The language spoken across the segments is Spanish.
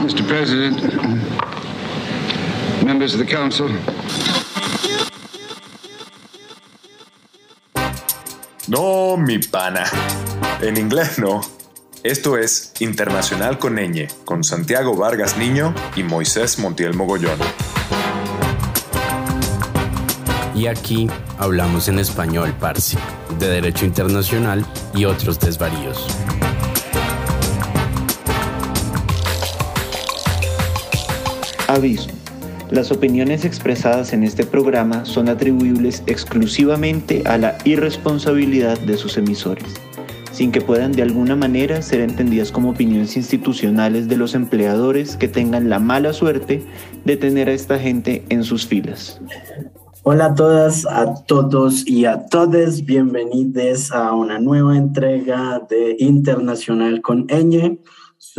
Mr. President, members of the council. No, mi pana. En inglés no. Esto es Internacional con Ñ, con Santiago Vargas Niño y Moisés Montiel Mogollón. Y aquí hablamos en español, Parsi, de Derecho Internacional y otros desvaríos. Aviso. Las opiniones expresadas en este programa son atribuibles exclusivamente a la irresponsabilidad de sus emisores, sin que puedan de alguna manera ser entendidas como opiniones institucionales de los empleadores que tengan la mala suerte de tener a esta gente en sus filas. Hola a todas, a todos y a todes, bienvenidos a una nueva entrega de Internacional con Ñ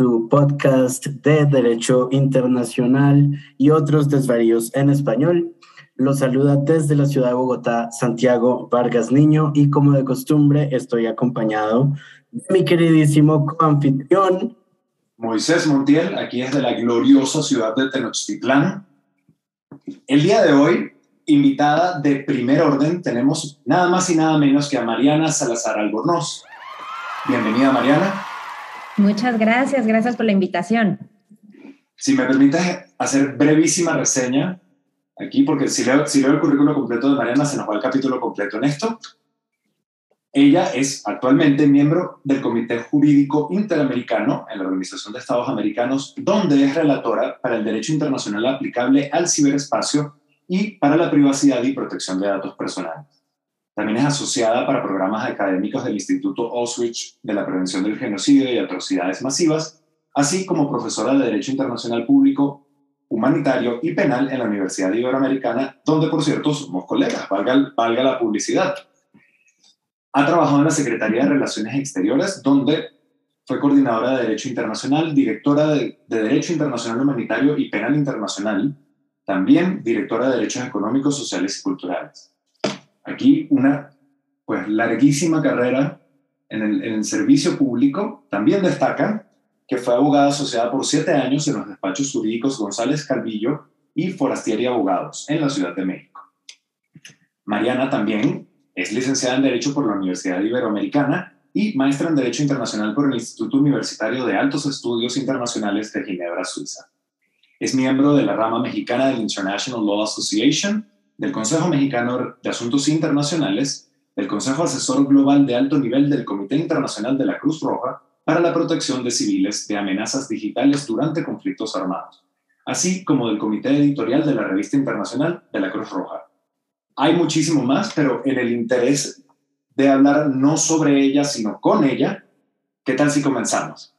su podcast de Derecho Internacional y otros desvaríos en español. Los saluda desde la ciudad de Bogotá, Santiago Vargas Niño, y como de costumbre estoy acompañado de mi queridísimo anfitrión. Moisés Montiel, aquí desde la gloriosa ciudad de Tenochtitlán. El día de hoy, invitada de primer orden, tenemos nada más y nada menos que a Mariana Salazar Albornoz. Bienvenida, Mariana. Muchas gracias, gracias por la invitación. Si me permites hacer brevísima reseña aquí, porque si leo, si el currículo completo de Mariana, se nos va el capítulo completo en esto. Ella es actualmente miembro del Comité Jurídico Interamericano en la Organización de Estados Americanos, donde es relatora para el derecho internacional aplicable al ciberespacio y para la privacidad y protección de datos personales. También es asociada para programas académicos del Instituto Auschwitz de la Prevención del Genocidio y Atrocidades Masivas, así como profesora de Derecho Internacional Público, Humanitario y Penal en la Universidad Iberoamericana, donde, por cierto, somos colegas, valga, valga la publicidad. Ha trabajado en la Secretaría de Relaciones Exteriores, donde fue coordinadora de Derecho Internacional, directora de, de Derecho Internacional Humanitario y Penal Internacional, también directora de Derechos Económicos, Sociales y Culturales aquí una pues larguísima carrera en el, servicio público. También destaca que fue abogada asociada por siete años en los despachos jurídicos González Calvillo y Forastieri Abogados en la Ciudad de México. Mariana también es licenciada en Derecho por la Universidad Iberoamericana y maestra en Derecho Internacional por el Instituto Universitario de Altos Estudios Internacionales de Ginebra, Suiza. Es miembro de la rama mexicana del International Law Association del Consejo Mexicano de Asuntos Internacionales, del Consejo Asesor Global de Alto Nivel del Comité Internacional de la Cruz Roja para la protección de civiles de amenazas digitales durante conflictos armados, así como del Comité Editorial de la Revista Internacional de la Cruz Roja. Hay muchísimo más, pero en el interés de hablar no sobre ella, sino con ella, ¿qué tal si comenzamos?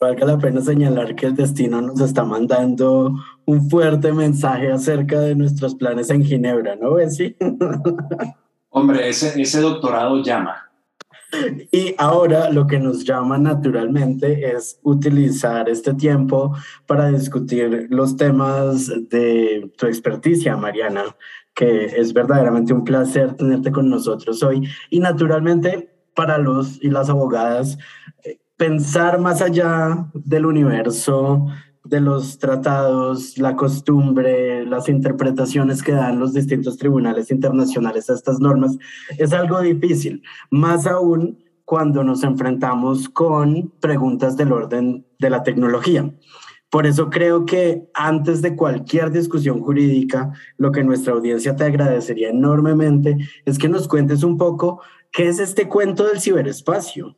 Valga la pena señalar que el destino nos está mandando un fuerte mensaje acerca de nuestros planes en Ginebra, ¿no, Bessie? Hombre, ese, ese doctorado llama. Y ahora lo que nos llama naturalmente es utilizar este tiempo para discutir los temas de tu experticia, Mariana, que es verdaderamente un placer tenerte con nosotros hoy. Y naturalmente para los y las abogadas, pensar más allá del universo, de los tratados, la costumbre, las interpretaciones que dan los distintos tribunales internacionales a estas normas, es algo difícil, más aún cuando nos enfrentamos con preguntas del orden de la tecnología. Por eso creo que antes de cualquier discusión jurídica, lo que nuestra audiencia te agradecería enormemente es que nos cuentes un poco qué es este cuento del ciberespacio.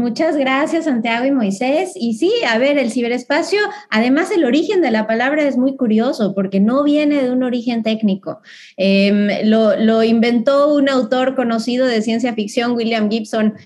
Muchas gracias, Santiago y Moisés. Y sí, a ver, el ciberespacio, además el origen de la palabra es muy curioso porque no viene de un origen técnico. Em, lo, lo, inventó un autor conocido de ciencia ficción, William Gibson,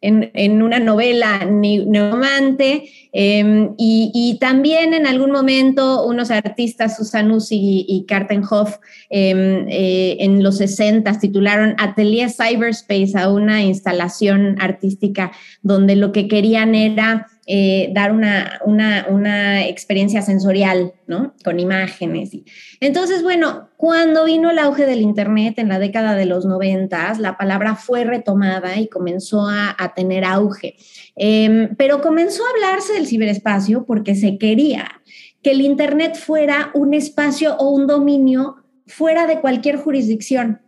en, una novela neomante em, y, también en algún momento unos artistas, Susanus y, y Kartenhoff, em, eh, en los 60 titularon Atelier Cyberspace a una instalación artística donde lo que querían era eh, dar una, una, una, experiencia sensorial, ¿no? Con imágenes. Entonces, bueno, cuando vino el auge del Internet en la década de los noventas, la palabra fue retomada y comenzó a, a tener auge. Em, pero comenzó a hablarse del ciberespacio porque se quería que el Internet fuera un espacio o un dominio fuera de cualquier jurisdicción,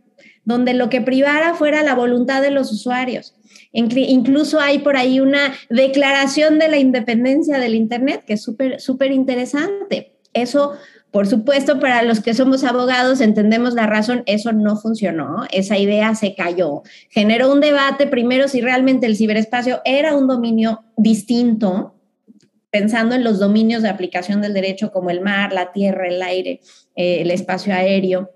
donde lo que privara fuera la voluntad de los usuarios. Incluso hay por ahí una declaración de la independencia del Internet que es súper, súper interesante. Eso, por supuesto, para los que somos abogados entendemos la razón, eso no funcionó, esa idea se cayó. Generó un debate primero si realmente el ciberespacio era un dominio distinto, pensando en los dominios de aplicación del derecho como el mar, la tierra, el aire, eh, el espacio aéreo.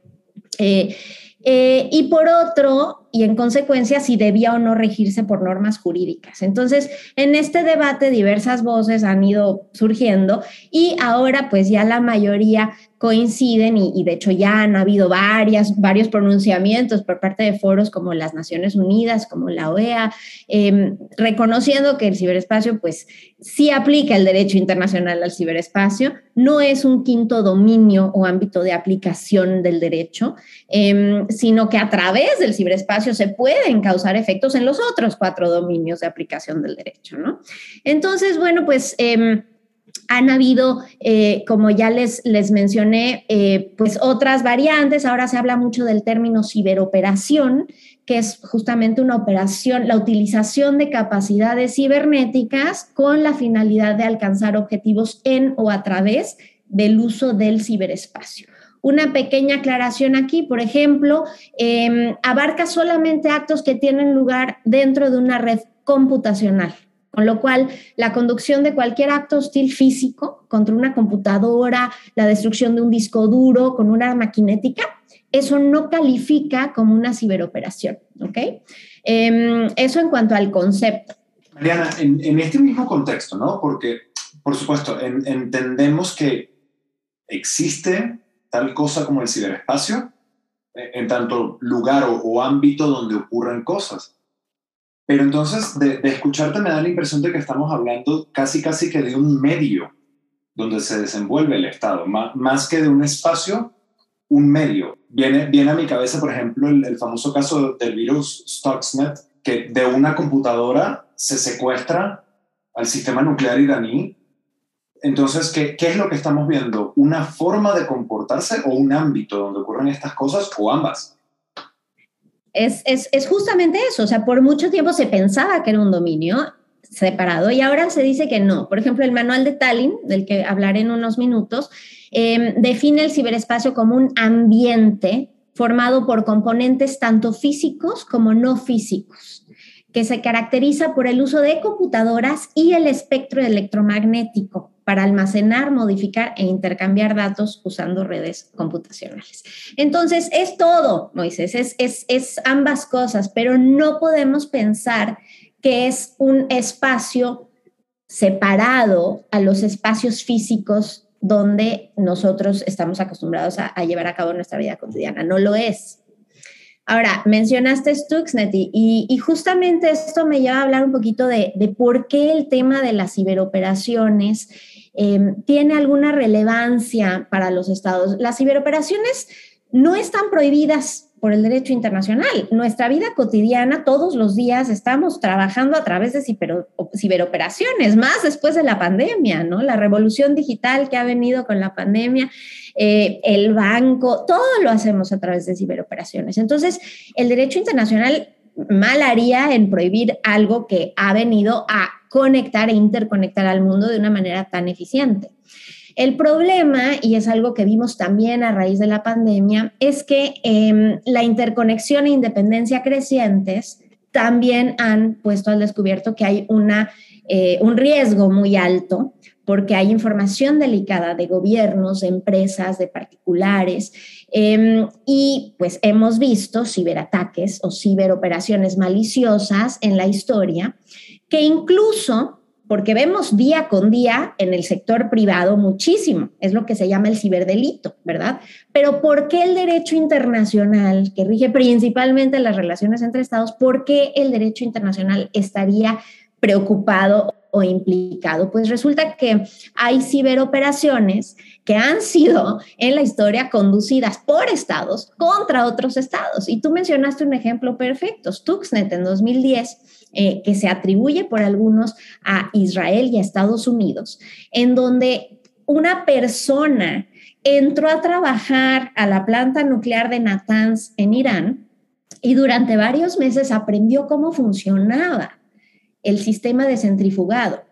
Eh, eh, y por otro, y en consecuencia, si debía o no regirse por normas jurídicas. Entonces, en este debate diversas voces han ido surgiendo y ahora pues ya la mayoría coinciden y, de hecho ya han habido varias, varios pronunciamientos por parte de foros como las Naciones Unidas, como la OEA, em, reconociendo que el ciberespacio pues sí aplica el derecho internacional al ciberespacio, no es un quinto dominio o ámbito de aplicación del derecho, em, sino que a través del ciberespacio se pueden causar efectos en los otros cuatro dominios de aplicación del derecho, ¿no? Entonces, bueno, pues... Em, han habido, eh, como ya les, les mencioné, eh, pues otras variantes. Ahora se habla mucho del término ciberoperación, que es justamente una operación, la utilización de capacidades cibernéticas con la finalidad de alcanzar objetivos en o a través del uso del ciberespacio. Una pequeña aclaración aquí, por ejemplo, em, abarca solamente actos que tienen lugar dentro de una red computacional. Con lo cual, la conducción de cualquier acto hostil físico contra una computadora, la destrucción de un disco duro con una maquinética, eso no califica como una ciberoperación, ¿ok? Em, eso en cuanto al concepto. Mariana, en, este mismo contexto, ¿no? Porque, por supuesto, entendemos que existe tal cosa como el ciberespacio, en tanto lugar o ámbito donde ocurren cosas. Pero entonces, de, escucharte me da la impresión de que estamos hablando casi, casi que de un medio donde se desenvuelve el Estado, más, que de un espacio, un medio. Viene, viene a mi cabeza, por ejemplo, el, famoso caso del virus Stuxnet, que de una computadora se secuestra al sistema nuclear iraní. Entonces, ¿qué, ¿qué es lo que estamos viendo? ¿Una forma de comportarse o un ámbito donde ocurren estas cosas o ambas? es, justamente eso. O sea, por mucho tiempo se pensaba que era un dominio separado y ahora se dice que no. Por ejemplo, el manual de Tallinn, del que hablaré en unos minutos, em, define el ciberespacio como un ambiente formado por componentes tanto físicos como no físicos, que se caracteriza por el uso de computadoras y el espectro electromagnético para almacenar, modificar e intercambiar datos usando redes computacionales. Entonces, es todo, Moisés, es, es, ambas cosas, pero no podemos pensar que es un espacio separado a los espacios físicos donde nosotros estamos acostumbrados a, llevar a cabo nuestra vida cotidiana. No lo es. Ahora, mencionaste Stuxnet y, justamente esto me lleva a hablar un poquito de, de, por qué el tema de las ciberoperaciones Em, tiene alguna relevancia para los estados. Las ciberoperaciones no están prohibidas por el derecho internacional. Nuestra vida cotidiana, todos los días, estamos trabajando a través de ciberoperaciones, más después de la pandemia, ¿no? La revolución digital que ha venido con la pandemia, eh, el banco, todo lo hacemos a través de ciberoperaciones. Entonces, el derecho internacional mal haría en prohibir algo que ha venido a conectar e interconectar al mundo de una manera tan eficiente. El problema, y es algo que vimos también a raíz de la pandemia, es que em, la interconexión e independencia crecientes también han puesto al descubierto que hay una, eh, un riesgo muy alto porque hay información delicada de gobiernos, de empresas, de particulares, em, y pues hemos visto ciberataques o ciberoperaciones maliciosas en la historia que incluso, porque vemos día con día en el sector privado muchísimo, es lo que se llama el ciberdelito, ¿verdad? Pero ¿por qué el derecho internacional, que rige principalmente las relaciones entre estados, por qué el derecho internacional estaría preocupado o implicado? Pues resulta que hay ciberoperaciones que han sido en la historia conducidas por estados contra otros estados. Y tú mencionaste un ejemplo perfecto, Stuxnet en 2010. Eh, que se atribuye por algunos a Israel y a Estados Unidos, en donde una persona entró a trabajar a la planta nuclear de Natanz en Irán y durante varios meses aprendió cómo funcionaba el sistema de centrifugado.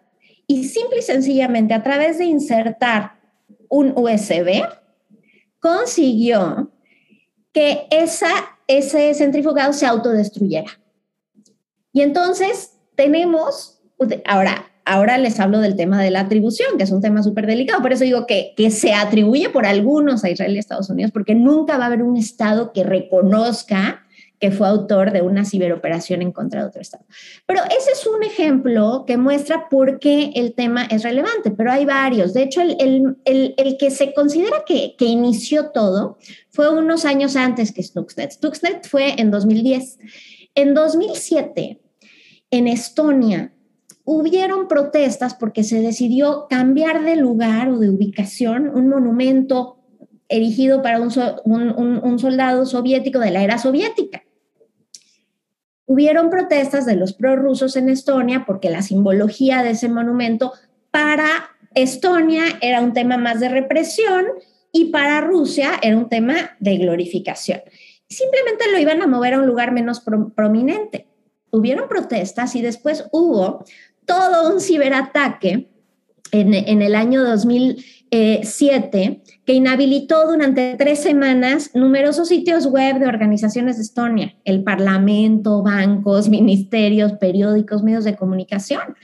Y simple y sencillamente a través de insertar un USB, consiguió que esa, ese centrifugado se autodestruyera. Y entonces tenemos, ahora, ahora les hablo del tema de la atribución, que es un tema súper delicado. Por eso digo que, que se atribuye por algunos a Israel y Estados Unidos, porque nunca va a haber un Estado que reconozca que fue autor de una ciberoperación en contra de otro Estado. Pero ese es un ejemplo que muestra por qué el tema es relevante, pero hay varios. De hecho, el, el, el, que se considera que, que, inició todo fue unos años antes que Stuxnet. Stuxnet fue en 2010. En 2007, en Estonia, hubieron protestas porque se decidió cambiar de lugar o de ubicación un monumento erigido para un, soldado soviético de la era soviética. Hubieron protestas de los prorrusos en Estonia porque la simbología de ese monumento para Estonia era un tema más de represión y para Rusia era un tema de glorificación. Simplemente lo iban a mover a un lugar menos prominente. Hubieron protestas y después hubo todo un ciberataque en, en el año 2007 que inhabilitó durante tres semanas numerosos sitios web de organizaciones de Estonia, el Parlamento, bancos, ministerios, periódicos, medios de comunicación,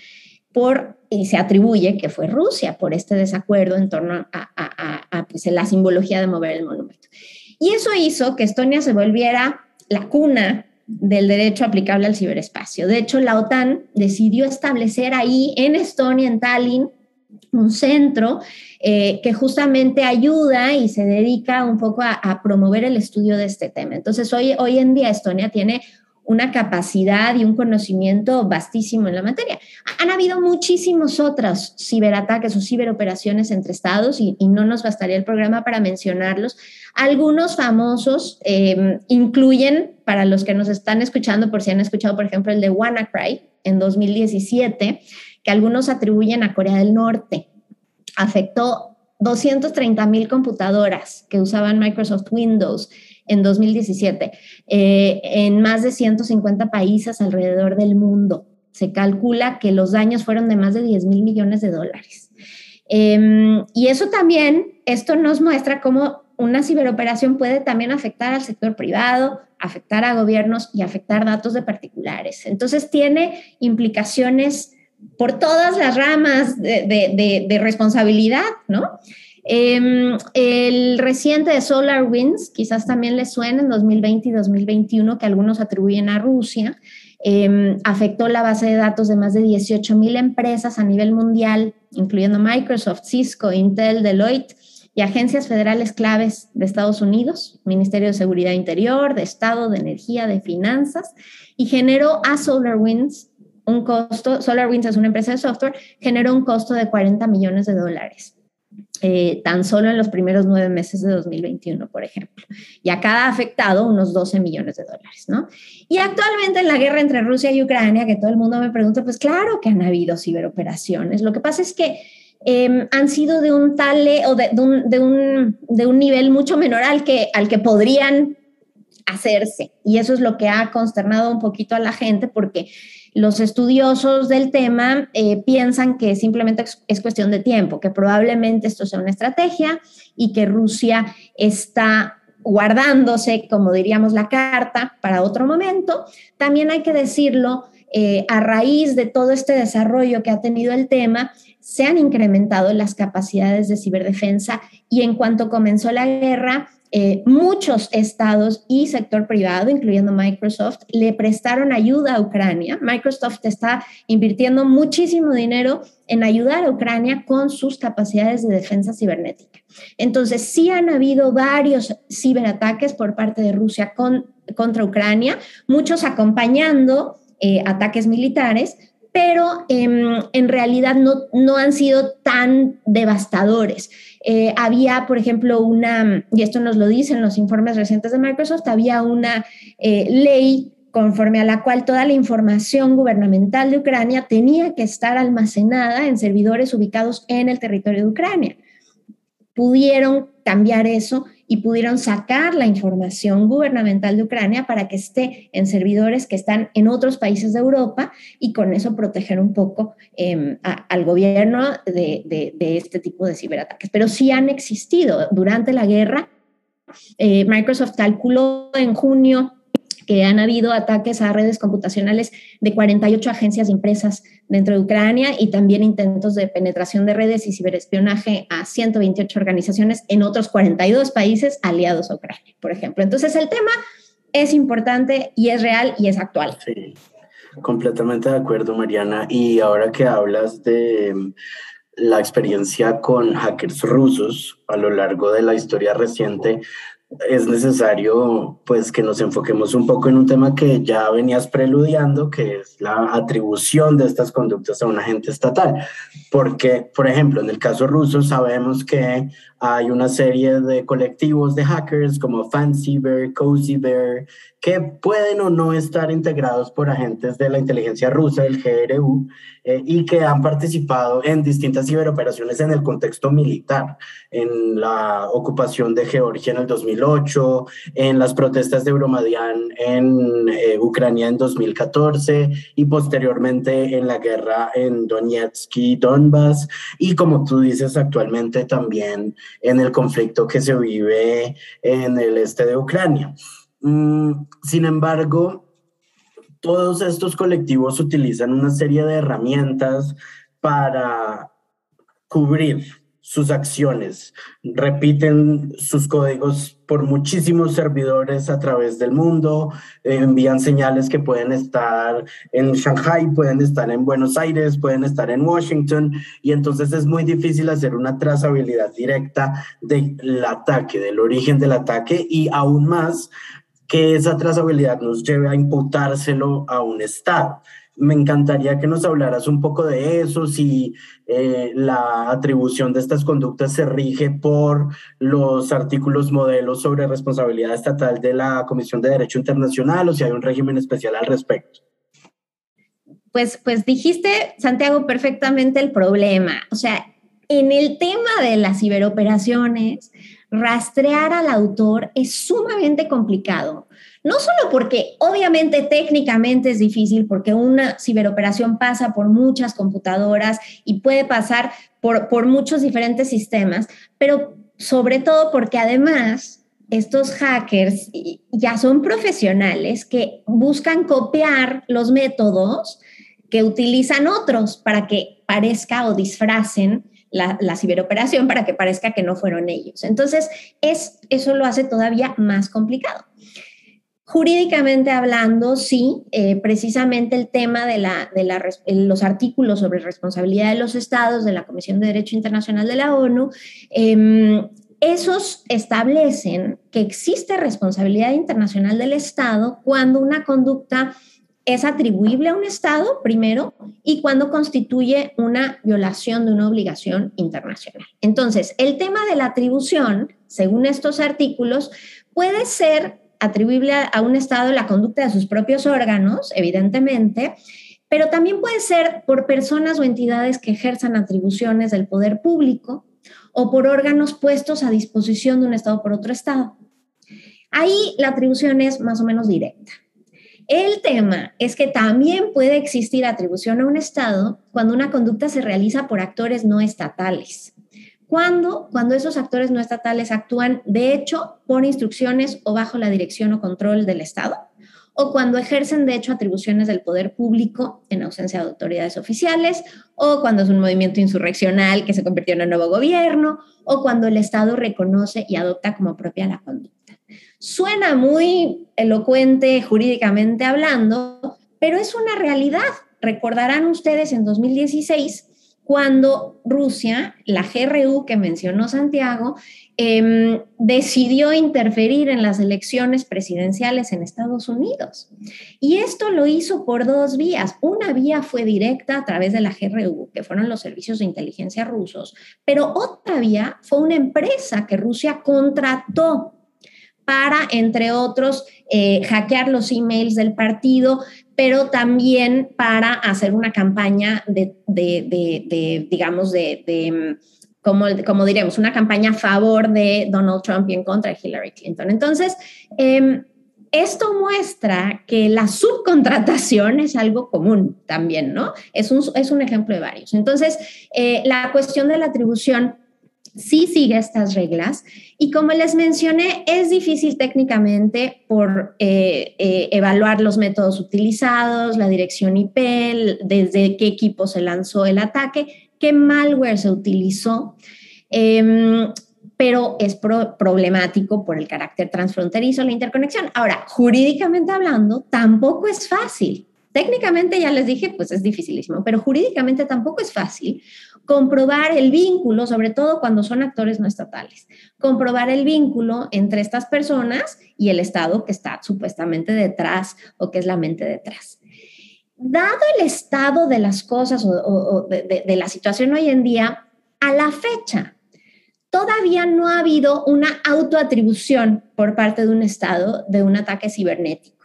por, y se atribuye que fue Rusia por este desacuerdo en torno a, a, pues, la simbología de mover el monumento. Y eso hizo que Estonia se volviera la cuna del derecho aplicable al ciberespacio. De hecho, la OTAN decidió establecer ahí en Estonia, en Tallinn, un centro eh, que justamente ayuda y se dedica un poco a, promover el estudio de este tema. Entonces, hoy, hoy en día Estonia tiene una capacidad y un conocimiento vastísimo en la materia. Han habido muchísimos otros ciberataques o ciberoperaciones entre estados y, no nos bastaría el programa para mencionarlos. Algunos famosos eh, incluyen, para los que nos están escuchando, por si han escuchado, por ejemplo, el de WannaCry en 2017, que algunos atribuyen a Corea del Norte. Afectó 230 mil computadoras que usaban Microsoft Windows en 2017 eh, en más de 150 países alrededor del mundo. Se calcula que los daños fueron de más de 10 mil millones de dólares. Em, y eso también, esto nos muestra cómo una ciberoperación puede también afectar al sector privado, afectar a gobiernos y afectar datos de particulares. Entonces tiene implicaciones por todas las ramas de, responsabilidad, ¿no? Em, el reciente de SolarWinds, quizás también les suena en 2020 y 2021, que algunos atribuyen a Rusia, em, afectó la base de datos de más de 18 mil empresas a nivel mundial, incluyendo Microsoft, Cisco, Intel, Deloitte y agencias federales claves de Estados Unidos, Ministerio de Seguridad Interior, de Estado, de Energía, de Finanzas, y generó a SolarWinds un costo, SolarWinds es una empresa de software, generó un costo de 40 millones de dólares. Eh, tan solo en los primeros nueve meses de 2021, por ejemplo. Y acá ha afectado unos 12 millones de dólares, ¿no? Y actualmente en la guerra entre Rusia y Ucrania, que todo el mundo me pregunta, pues claro que han habido ciberoperaciones. Lo que pasa es que em, han sido de un tal o de, un, de, un, de, un, nivel mucho menor al que, al que podrían hacerse. Y eso es lo que ha consternado un poquito a la gente porque los estudiosos del tema eh, piensan que simplemente es cuestión de tiempo, que probablemente esto sea una estrategia y que Rusia está guardándose, como diríamos, la carta para otro momento. También hay que decirlo, eh, a raíz de todo este desarrollo que ha tenido el tema, se han incrementado las capacidades de ciberdefensa y en cuanto comenzó la guerra, eh, muchos estados y sector privado, incluyendo Microsoft, le prestaron ayuda a Ucrania. Microsoft está invirtiendo muchísimo dinero en ayudar a Ucrania con sus capacidades de defensa cibernética. Entonces, sí han habido varios ciberataques por parte de Rusia contra Ucrania, muchos acompañando eh, ataques militares, pero em, en realidad no, no han sido tan devastadores. Eh, había, por ejemplo, una, y esto nos lo dicen los informes recientes de Microsoft, había una eh, ley conforme a la cual toda la información gubernamental de Ucrania tenía que estar almacenada en servidores ubicados en el territorio de Ucrania. Pudieron cambiar eso y pudieron sacar la información gubernamental de Ucrania para que esté en servidores que están en otros países de Europa y con eso proteger un poco em, al gobierno de, este tipo de ciberataques. Pero sí han existido durante la guerra. Eh, Microsoft calculó en junio que han habido ataques a redes computacionales de 48 agencias de empresas dentro de Ucrania y también intentos de penetración de redes y ciberespionaje a 128 organizaciones en otros 42 países aliados a Ucrania, por ejemplo. Entonces el tema es importante y es real y es actual. Sí, completamente de acuerdo, Mariana. Y ahora que hablas de mm, la experiencia con hackers rusos a lo largo de la historia reciente, es necesario pues que nos enfoquemos un poco en un tema que ya venías preludiando, que es la atribución de estas conductas a un agente estatal. Porque, por ejemplo, en el caso ruso sabemos que hay una serie de colectivos de hackers como Fancy Bear, Cozy Bear, que pueden o no estar integrados por agentes de la inteligencia rusa, el GRU, eh, y que han participado en distintas ciberoperaciones en el contexto militar, en la ocupación de Georgia en el 2008, en las protestas de Euromaidan en eh, Ucrania en 2014 y posteriormente en la guerra en Donetsk y Donbass, y como tú dices actualmente también en el conflicto que se vive en el este de Ucrania. Mm, sin embargo, todos estos colectivos utilizan una serie de herramientas para cubrir sus acciones, repiten sus códigos por muchísimos servidores a través del mundo, envían señales que pueden estar en Shanghai, pueden estar en Buenos Aires, pueden estar en Washington, y entonces es muy difícil hacer una trazabilidad directa del ataque, del origen del ataque, y aún más que esa trazabilidad nos lleve a imputárselo a un Estado me encantaría que nos hablaras un poco de eso, si eh, la atribución de estas conductas se rige por los artículos modelos sobre responsabilidad estatal de la Comisión de Derecho Internacional o si hay un régimen especial al respecto. Pues, pues dijiste, Santiago, perfectamente el problema. O sea, en el tema de las ciberoperaciones, rastrear al autor es sumamente complicado. No solo porque obviamente técnicamente es difícil, porque una ciberoperación pasa por muchas computadoras y puede pasar por, por muchos diferentes sistemas, pero sobre todo porque además estos hackers ya son profesionales que buscan copiar los métodos que utilizan otros para que parezca o disfracen la, ciberoperación para que parezca que no fueron ellos. Entonces, es, eso lo hace todavía más complicado. Jurídicamente hablando, sí, eh, precisamente el tema de, la, de los artículos sobre responsabilidad de los estados de la Comisión de Derecho Internacional de la ONU, em, esos establecen que existe responsabilidad internacional del Estado cuando una conducta es atribuible a un Estado, primero, y cuando constituye una violación de una obligación internacional. Entonces, el tema de la atribución, según estos artículos, puede ser atribuible a, un Estado la conducta de sus propios órganos, evidentemente, pero también puede ser por personas o entidades que ejerzan atribuciones del poder público o por órganos puestos a disposición de un Estado por otro Estado. Ahí la atribución es más o menos directa. El tema es que también puede existir atribución a un Estado cuando una conducta se realiza por actores no estatales. ¿Cuándo? Cuando esos actores no estatales actúan, de hecho, por instrucciones o bajo la dirección o control del Estado, o cuando ejercen, de hecho, atribuciones del poder público en ausencia de autoridades oficiales, o cuando es un movimiento insurreccional que se convirtió en un nuevo gobierno, o cuando el Estado reconoce y adopta como propia la conducta. Suena muy elocuente jurídicamente hablando, pero es una realidad. Recordarán ustedes en 2016 cuando Rusia, la GRU que mencionó Santiago, em, decidió interferir en las elecciones presidenciales en Estados Unidos. Y esto lo hizo por dos vías. Una vía fue directa a través de la GRU, que fueron los servicios de inteligencia rusos, pero otra vía fue una empresa que Rusia contrató para, entre otros, eh, hackear los emails del partido, pero también para hacer una campaña de, digamos, de, como, como diremos, una campaña a favor de Donald Trump y en contra de Hillary Clinton. Entonces, em, esto muestra que la subcontratación es algo común también, ¿no? Es un, es un ejemplo de varios. Entonces, eh, la cuestión de la atribución sí sigue estas reglas y como les mencioné, es difícil técnicamente por eh, eh, evaluar los métodos utilizados, la dirección IP, desde qué equipo se lanzó el ataque, qué malware se utilizó, em, pero es problemático por el carácter transfronterizo, la interconexión. Ahora, jurídicamente hablando, tampoco es fácil. Técnicamente ya les dije, pues es dificilísimo, pero jurídicamente tampoco es fácil comprobar el vínculo, sobre todo cuando son actores no estatales, comprobar el vínculo entre estas personas y el Estado que está supuestamente detrás o que es la mente detrás. Dado el estado de las cosas o, de, la situación hoy en día, a la fecha, todavía no ha habido una autoatribución por parte de un Estado de un ataque cibernético.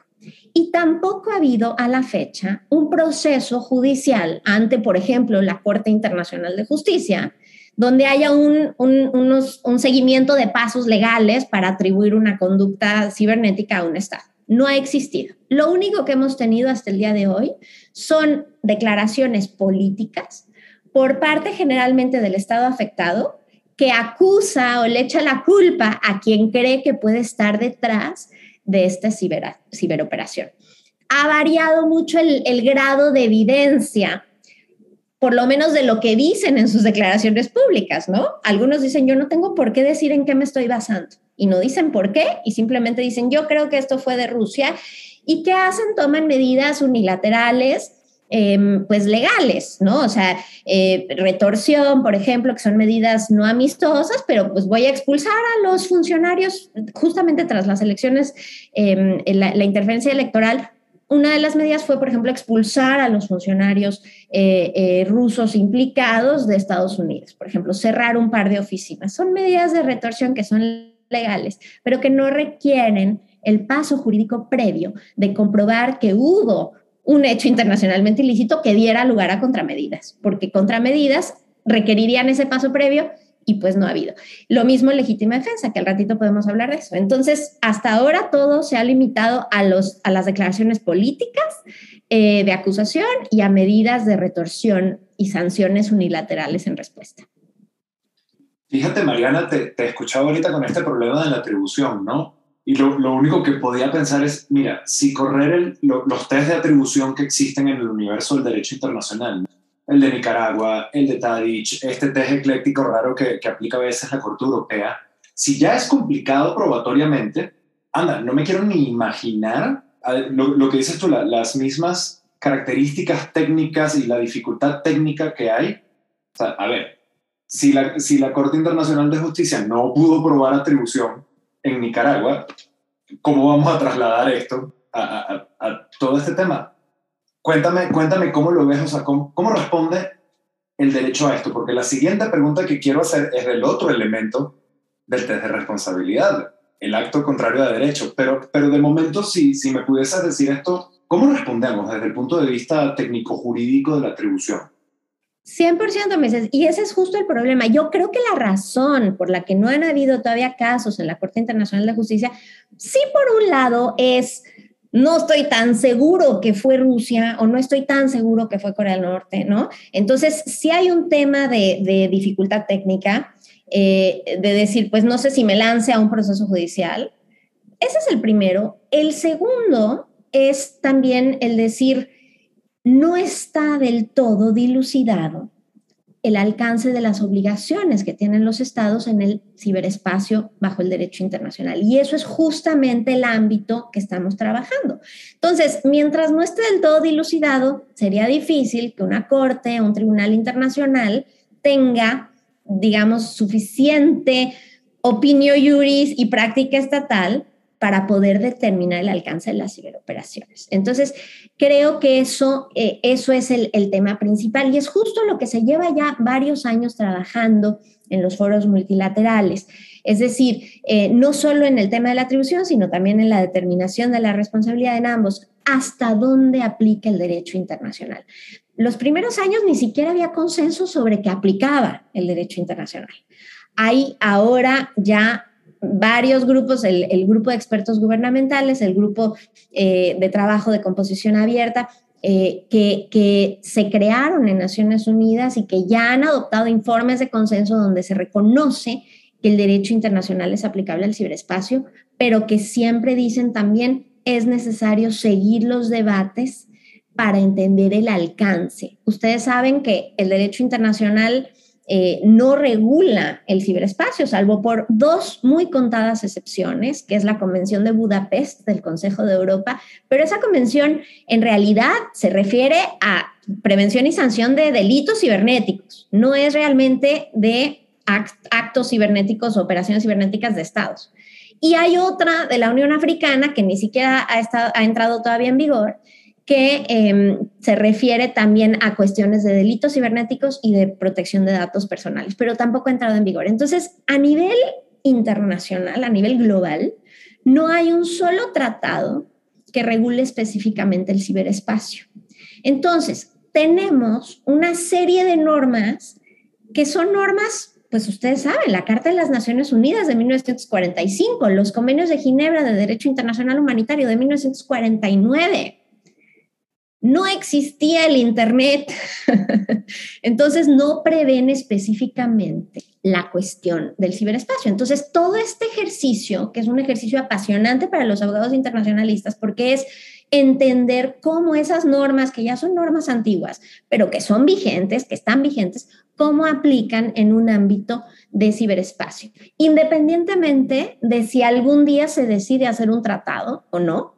Y tampoco ha habido a la fecha un proceso judicial ante, por ejemplo, la Corte Internacional de Justicia, donde haya un, un, seguimiento de pasos legales para atribuir una conducta cibernética a un Estado. No ha existido. Lo único que hemos tenido hasta el día de hoy son declaraciones políticas por parte generalmente del Estado afectado que acusa o le echa la culpa a quien cree que puede estar detrás de esta ciberoperación. Ha variado mucho el, el grado de evidencia, por lo menos de lo que dicen en sus declaraciones públicas, ¿no? Algunos dicen, yo no tengo por qué decir en qué me estoy basando, y no dicen por qué, y simplemente dicen, yo creo que esto fue de Rusia, y qué hacen, toman medidas unilaterales Em, pues legales, ¿no? O sea, eh, retorsión, por ejemplo, que son medidas no amistosas, pero pues voy a expulsar a los funcionarios justamente tras las elecciones, em, la, interferencia electoral. Una de las medidas fue, por ejemplo, expulsar a los funcionarios eh, eh, rusos implicados de Estados Unidos. Por ejemplo, cerrar un par de oficinas. Son medidas de retorsión que son legales, pero que no requieren el paso jurídico previo de comprobar que hubo un hecho internacionalmente ilícito que diera lugar a contramedidas, porque contramedidas requerirían ese paso previo y pues no ha habido. Lo mismo en legítima defensa, que al ratito podemos hablar de eso. Entonces, hasta ahora todo se ha limitado a, los, a las declaraciones políticas eh, de acusación y a medidas de retorsión y sanciones unilaterales en respuesta. Fíjate, Mariana, te, te he escuchado ahorita con este problema de la atribución, ¿no? Y lo, lo, único que podía pensar es, mira, si correr el, los test de atribución que existen en el universo del derecho internacional, el de Nicaragua, el de Tadich, este test ecléctico raro que, que aplica a veces la Corte Europea, si ya es complicado probatoriamente, anda, no me quiero ni imaginar lo, lo que dices tú, las mismas características técnicas y la dificultad técnica que hay. O sea, a ver, si la, si la Corte Internacional de Justicia no pudo probar atribución, en Nicaragua, ¿cómo vamos a trasladar esto a, todo este tema? Cuéntame, cuéntame cómo lo ves, o sea, cómo, responde el derecho a esto, porque la siguiente pregunta que quiero hacer es del otro elemento del test de responsabilidad, el acto contrario a derecho. Pero, pero de momento, si, si me pudieses decir esto, ¿cómo respondemos desde el punto de vista técnico-jurídico de la atribución? 100% me y ese es justo el problema. Yo creo que la razón por la que no han habido todavía casos en la Corte Internacional de Justicia, sí por un lado es, no estoy tan seguro que fue Rusia o no estoy tan seguro que fue Corea del Norte, ¿no? Entonces, sí hay un tema de, dificultad técnica, eh, de decir, pues no sé si me lance a un proceso judicial. Ese es el primero. El segundo es también el decir, no está del todo dilucidado el alcance de las obligaciones que tienen los estados en el ciberespacio bajo el derecho internacional. Y eso es justamente el ámbito que estamos trabajando. Entonces, mientras no esté del todo dilucidado, sería difícil que una corte un tribunal internacional tenga, digamos, suficiente opinión juris y práctica estatal para poder determinar el alcance de las ciberoperaciones. Entonces, creo que eso, eh, eso es el, tema principal y es justo lo que se lleva ya varios años trabajando en los foros multilaterales. Es decir, eh, no solo en el tema de la atribución, sino también en la determinación de la responsabilidad en ambos, hasta dónde aplica el derecho internacional. Los primeros años ni siquiera había consenso sobre que aplicaba el derecho internacional. Hay ahora ya varios grupos, el, grupo de expertos gubernamentales, el grupo eh, de trabajo de composición abierta, eh, que, que, se crearon en Naciones Unidas y que ya han adoptado informes de consenso donde se reconoce que el derecho internacional es aplicable al ciberespacio, pero que siempre dicen también es necesario seguir los debates para entender el alcance. Ustedes saben que el derecho internacional eh, no regula el ciberespacio, salvo por dos muy contadas excepciones, que es la Convención de Budapest del Consejo de Europa, pero esa convención en realidad se refiere a prevención y sanción de delitos cibernéticos, no es realmente de actos cibernéticos o operaciones cibernéticas de estados. Y hay otra de la Unión Africana que ni siquiera ha, entrado todavía en vigor, que em, se refiere también a cuestiones de delitos cibernéticos y de protección de datos personales, pero tampoco ha entrado en vigor. Entonces, a nivel internacional, a nivel global, no hay un solo tratado que regule específicamente el ciberespacio. Entonces, tenemos una serie de normas que son normas pues ustedes saben, la Carta de las Naciones Unidas de 1945, los convenios de Ginebra de Derecho Internacional Humanitario de 1949, no existía el Internet, entonces no prevén específicamente la cuestión del ciberespacio. Entonces, todo este ejercicio, que es un ejercicio apasionante para los abogados internacionalistas, porque es entender cómo esas normas, que ya son normas antiguas, pero que son vigentes, que están vigentes, cómo aplican en un ámbito de ciberespacio, independientemente de si algún día se decide hacer un tratado o no,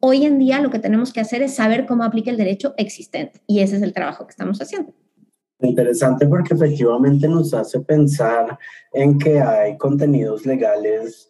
Hoy en día lo que tenemos que hacer es saber cómo aplica el derecho existente y ese es el trabajo que estamos haciendo. Interesante porque efectivamente nos hace pensar en que hay contenidos legales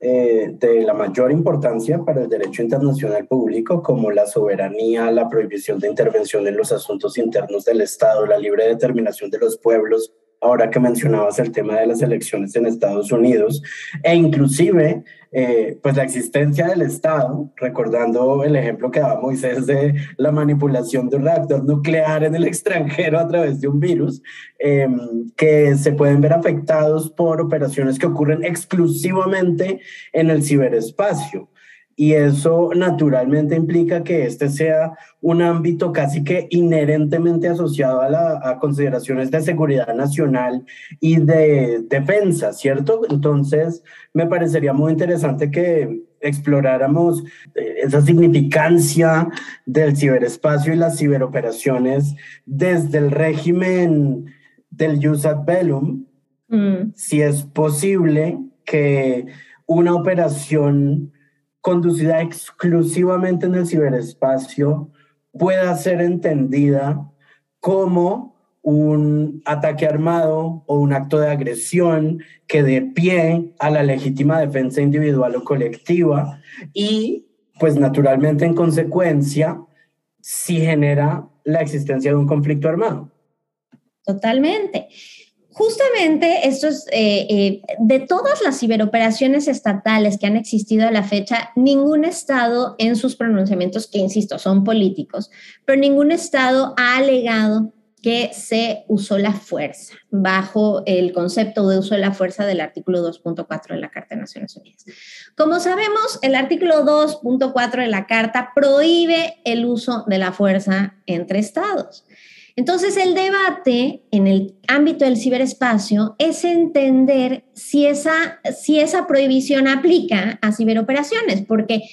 eh, de la mayor importancia para el derecho internacional público, como la soberanía, la prohibición de intervención en los asuntos internos del Estado, la libre determinación de los pueblos, ahora que mencionabas el tema de las elecciones en Estados Unidos, e inclusive eh, pues la existencia del Estado, recordando el ejemplo que daba Moisés de la manipulación de un reactor nuclear en el extranjero a través de un virus, em, que se pueden ver afectados por operaciones que ocurren exclusivamente en el ciberespacio y eso naturalmente implica que este sea un ámbito casi que inherentemente asociado a, la, consideraciones de seguridad nacional y de defensa, ¿cierto? Entonces, me parecería muy interesante que exploráramos eh, esa significancia del ciberespacio y las ciberoperaciones desde el régimen del Jus ad Bellum, mm. si es posible que una operación conducida exclusivamente en el ciberespacio pueda ser entendida como un ataque armado o un acto de agresión que dé pie a la legítima defensa individual o colectiva y pues naturalmente en consecuencia si genera la existencia de un conflicto armado. Totalmente. Justamente esto es, eh, eh, de todas las ciberoperaciones estatales que han existido a la fecha, ningún estado en sus pronunciamientos, que insisto, son políticos, pero ningún estado ha alegado que se usó la fuerza bajo el concepto de uso de la fuerza del artículo 2.4 de la Carta de Naciones Unidas. Como sabemos, el artículo 2.4 de la Carta prohíbe el uso de la fuerza entre estados. Entonces, el debate en el ámbito del ciberespacio es entender si esa, si esa prohibición aplica a ciberoperaciones, porque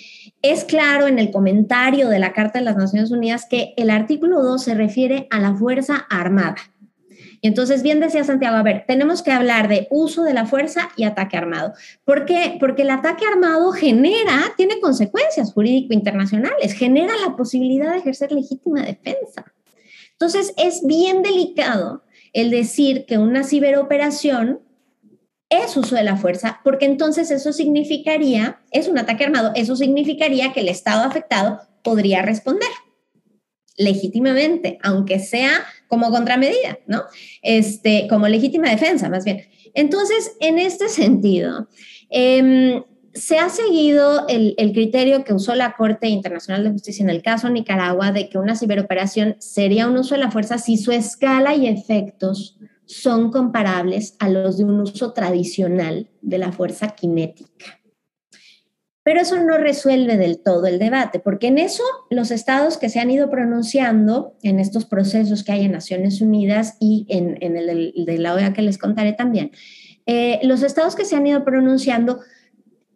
es claro en el comentario de la Carta de las Naciones Unidas que el artículo 2 se refiere a la Fuerza Armada. Y entonces, bien decía Santiago, a ver, tenemos que hablar de uso de la fuerza y ataque armado. ¿Por qué? Porque el ataque armado genera, tiene consecuencias jurídico-internacionales, genera la posibilidad de ejercer legítima defensa. Entonces, es bien delicado el decir que una ciberoperación es uso de la fuerza, porque entonces eso significaría, es un ataque armado, eso significaría que el Estado afectado podría responder legítimamente, aunque sea como contramedida, ¿no? Este, como legítima defensa, más bien. Entonces, en este sentido, em, se ha seguido el, criterio que usó la Corte Internacional de Justicia en el caso Nicaragua de que una ciberoperación sería un uso de la fuerza si su escala y efectos son comparables a los de un uso tradicional de la fuerza cinética. Pero eso no resuelve del todo el debate, porque en eso los estados que se han ido pronunciando en estos procesos que hay en Naciones Unidas y en, el de la OEA que les contaré también, eh, los estados que se han ido pronunciando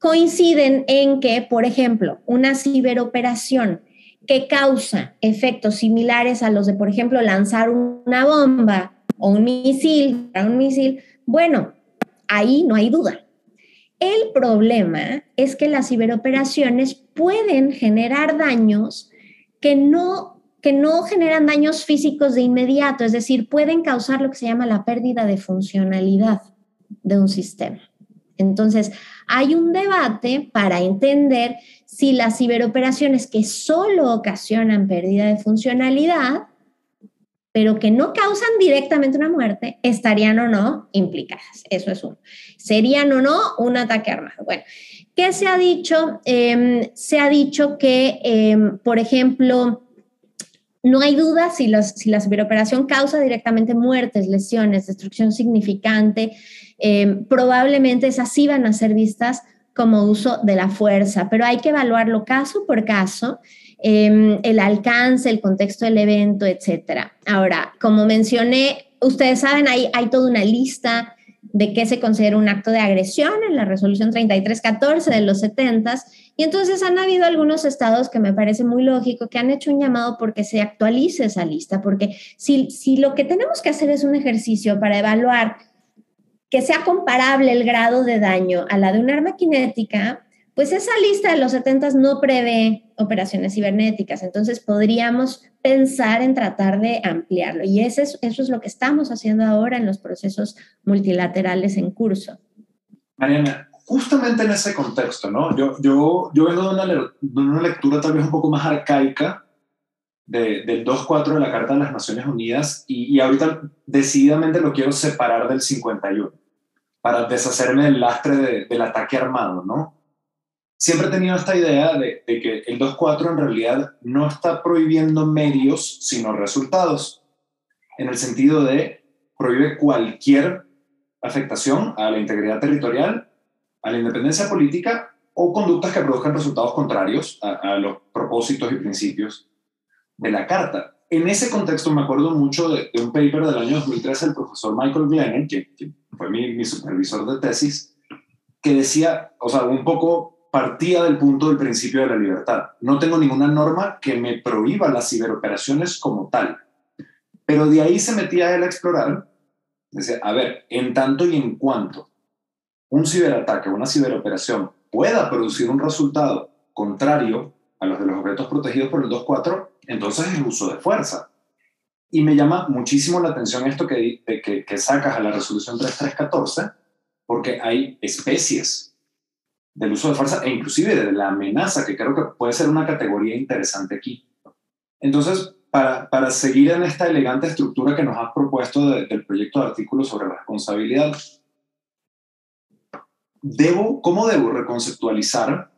coinciden en que, por ejemplo, una ciberoperación que causa efectos similares a los de, por ejemplo, lanzar una bomba o un misil, un misil, bueno, ahí no hay duda. El problema es que las ciberoperaciones pueden generar daños que no, que no generan daños físicos de inmediato, es decir, pueden causar lo que se llama la pérdida de funcionalidad de un sistema. Entonces, hay un debate para entender si las ciberoperaciones que solo ocasionan pérdida de funcionalidad pero que no causan directamente una muerte, estarían o no implicadas. Eso es uno. ¿Serían o no un ataque armado? Bueno, ¿qué se ha dicho? Em, se ha dicho que, em, por ejemplo, no hay duda si, si la ciberoperación causa directamente muertes, lesiones, destrucción significante, em, probablemente esas sí van a ser vistas como uso de la fuerza, pero hay que evaluarlo caso por caso Em, el alcance, el contexto del evento, etcétera. Ahora, como mencioné, ustedes saben, hay, hay toda una lista de qué se considera un acto de agresión en la resolución 3314 de los 70 y entonces han habido algunos estados que me parece muy lógico que han hecho un llamado porque se actualice esa lista, porque si, si lo que tenemos que hacer es un ejercicio para evaluar que sea comparable el grado de daño a la de un arma cinética, pues esa lista de los 70 no prevé operaciones cibernéticas, entonces podríamos pensar en tratar de ampliarlo. Y eso es, eso es lo que estamos haciendo ahora en los procesos multilaterales en curso. Mariana, justamente en ese contexto, ¿no? Yo, yo, yo vengo de una, de lectura tal vez un poco más arcaica de, del 2.4 de la Carta de las Naciones Unidas y, y ahorita decididamente lo quiero separar del 51 para deshacerme del lastre del ataque armado, ¿no? siempre he tenido esta idea de, que el 2.4 en realidad no está prohibiendo medios, sino resultados, en el sentido de prohíbe cualquier afectación a la integridad territorial, a la independencia política o conductas que produzcan resultados contrarios a, los propósitos y principios de la Carta. En ese contexto me acuerdo mucho de, un paper del año 2013 del profesor Michael Glennon, que, fue mi, mi supervisor de tesis, que decía, o sea, un poco partía del punto del principio de la libertad. No tengo ninguna norma que me prohíba las ciberoperaciones como tal. Pero de ahí se metía él a explorar. Dice, a ver, en tanto y en cuanto un ciberataque, una ciberoperación pueda producir un resultado contrario a los de los objetos protegidos por el 2.4, entonces es uso de fuerza. Y me llama muchísimo la atención esto que, que, sacas a la resolución 3314, porque hay especies del uso de fuerza e inclusive de la amenaza, que creo que puede ser una categoría interesante aquí. Entonces, para, para seguir en esta elegante estructura que nos has propuesto del proyecto de artículo sobre responsabilidad, debo, ¿cómo debo reconceptualizar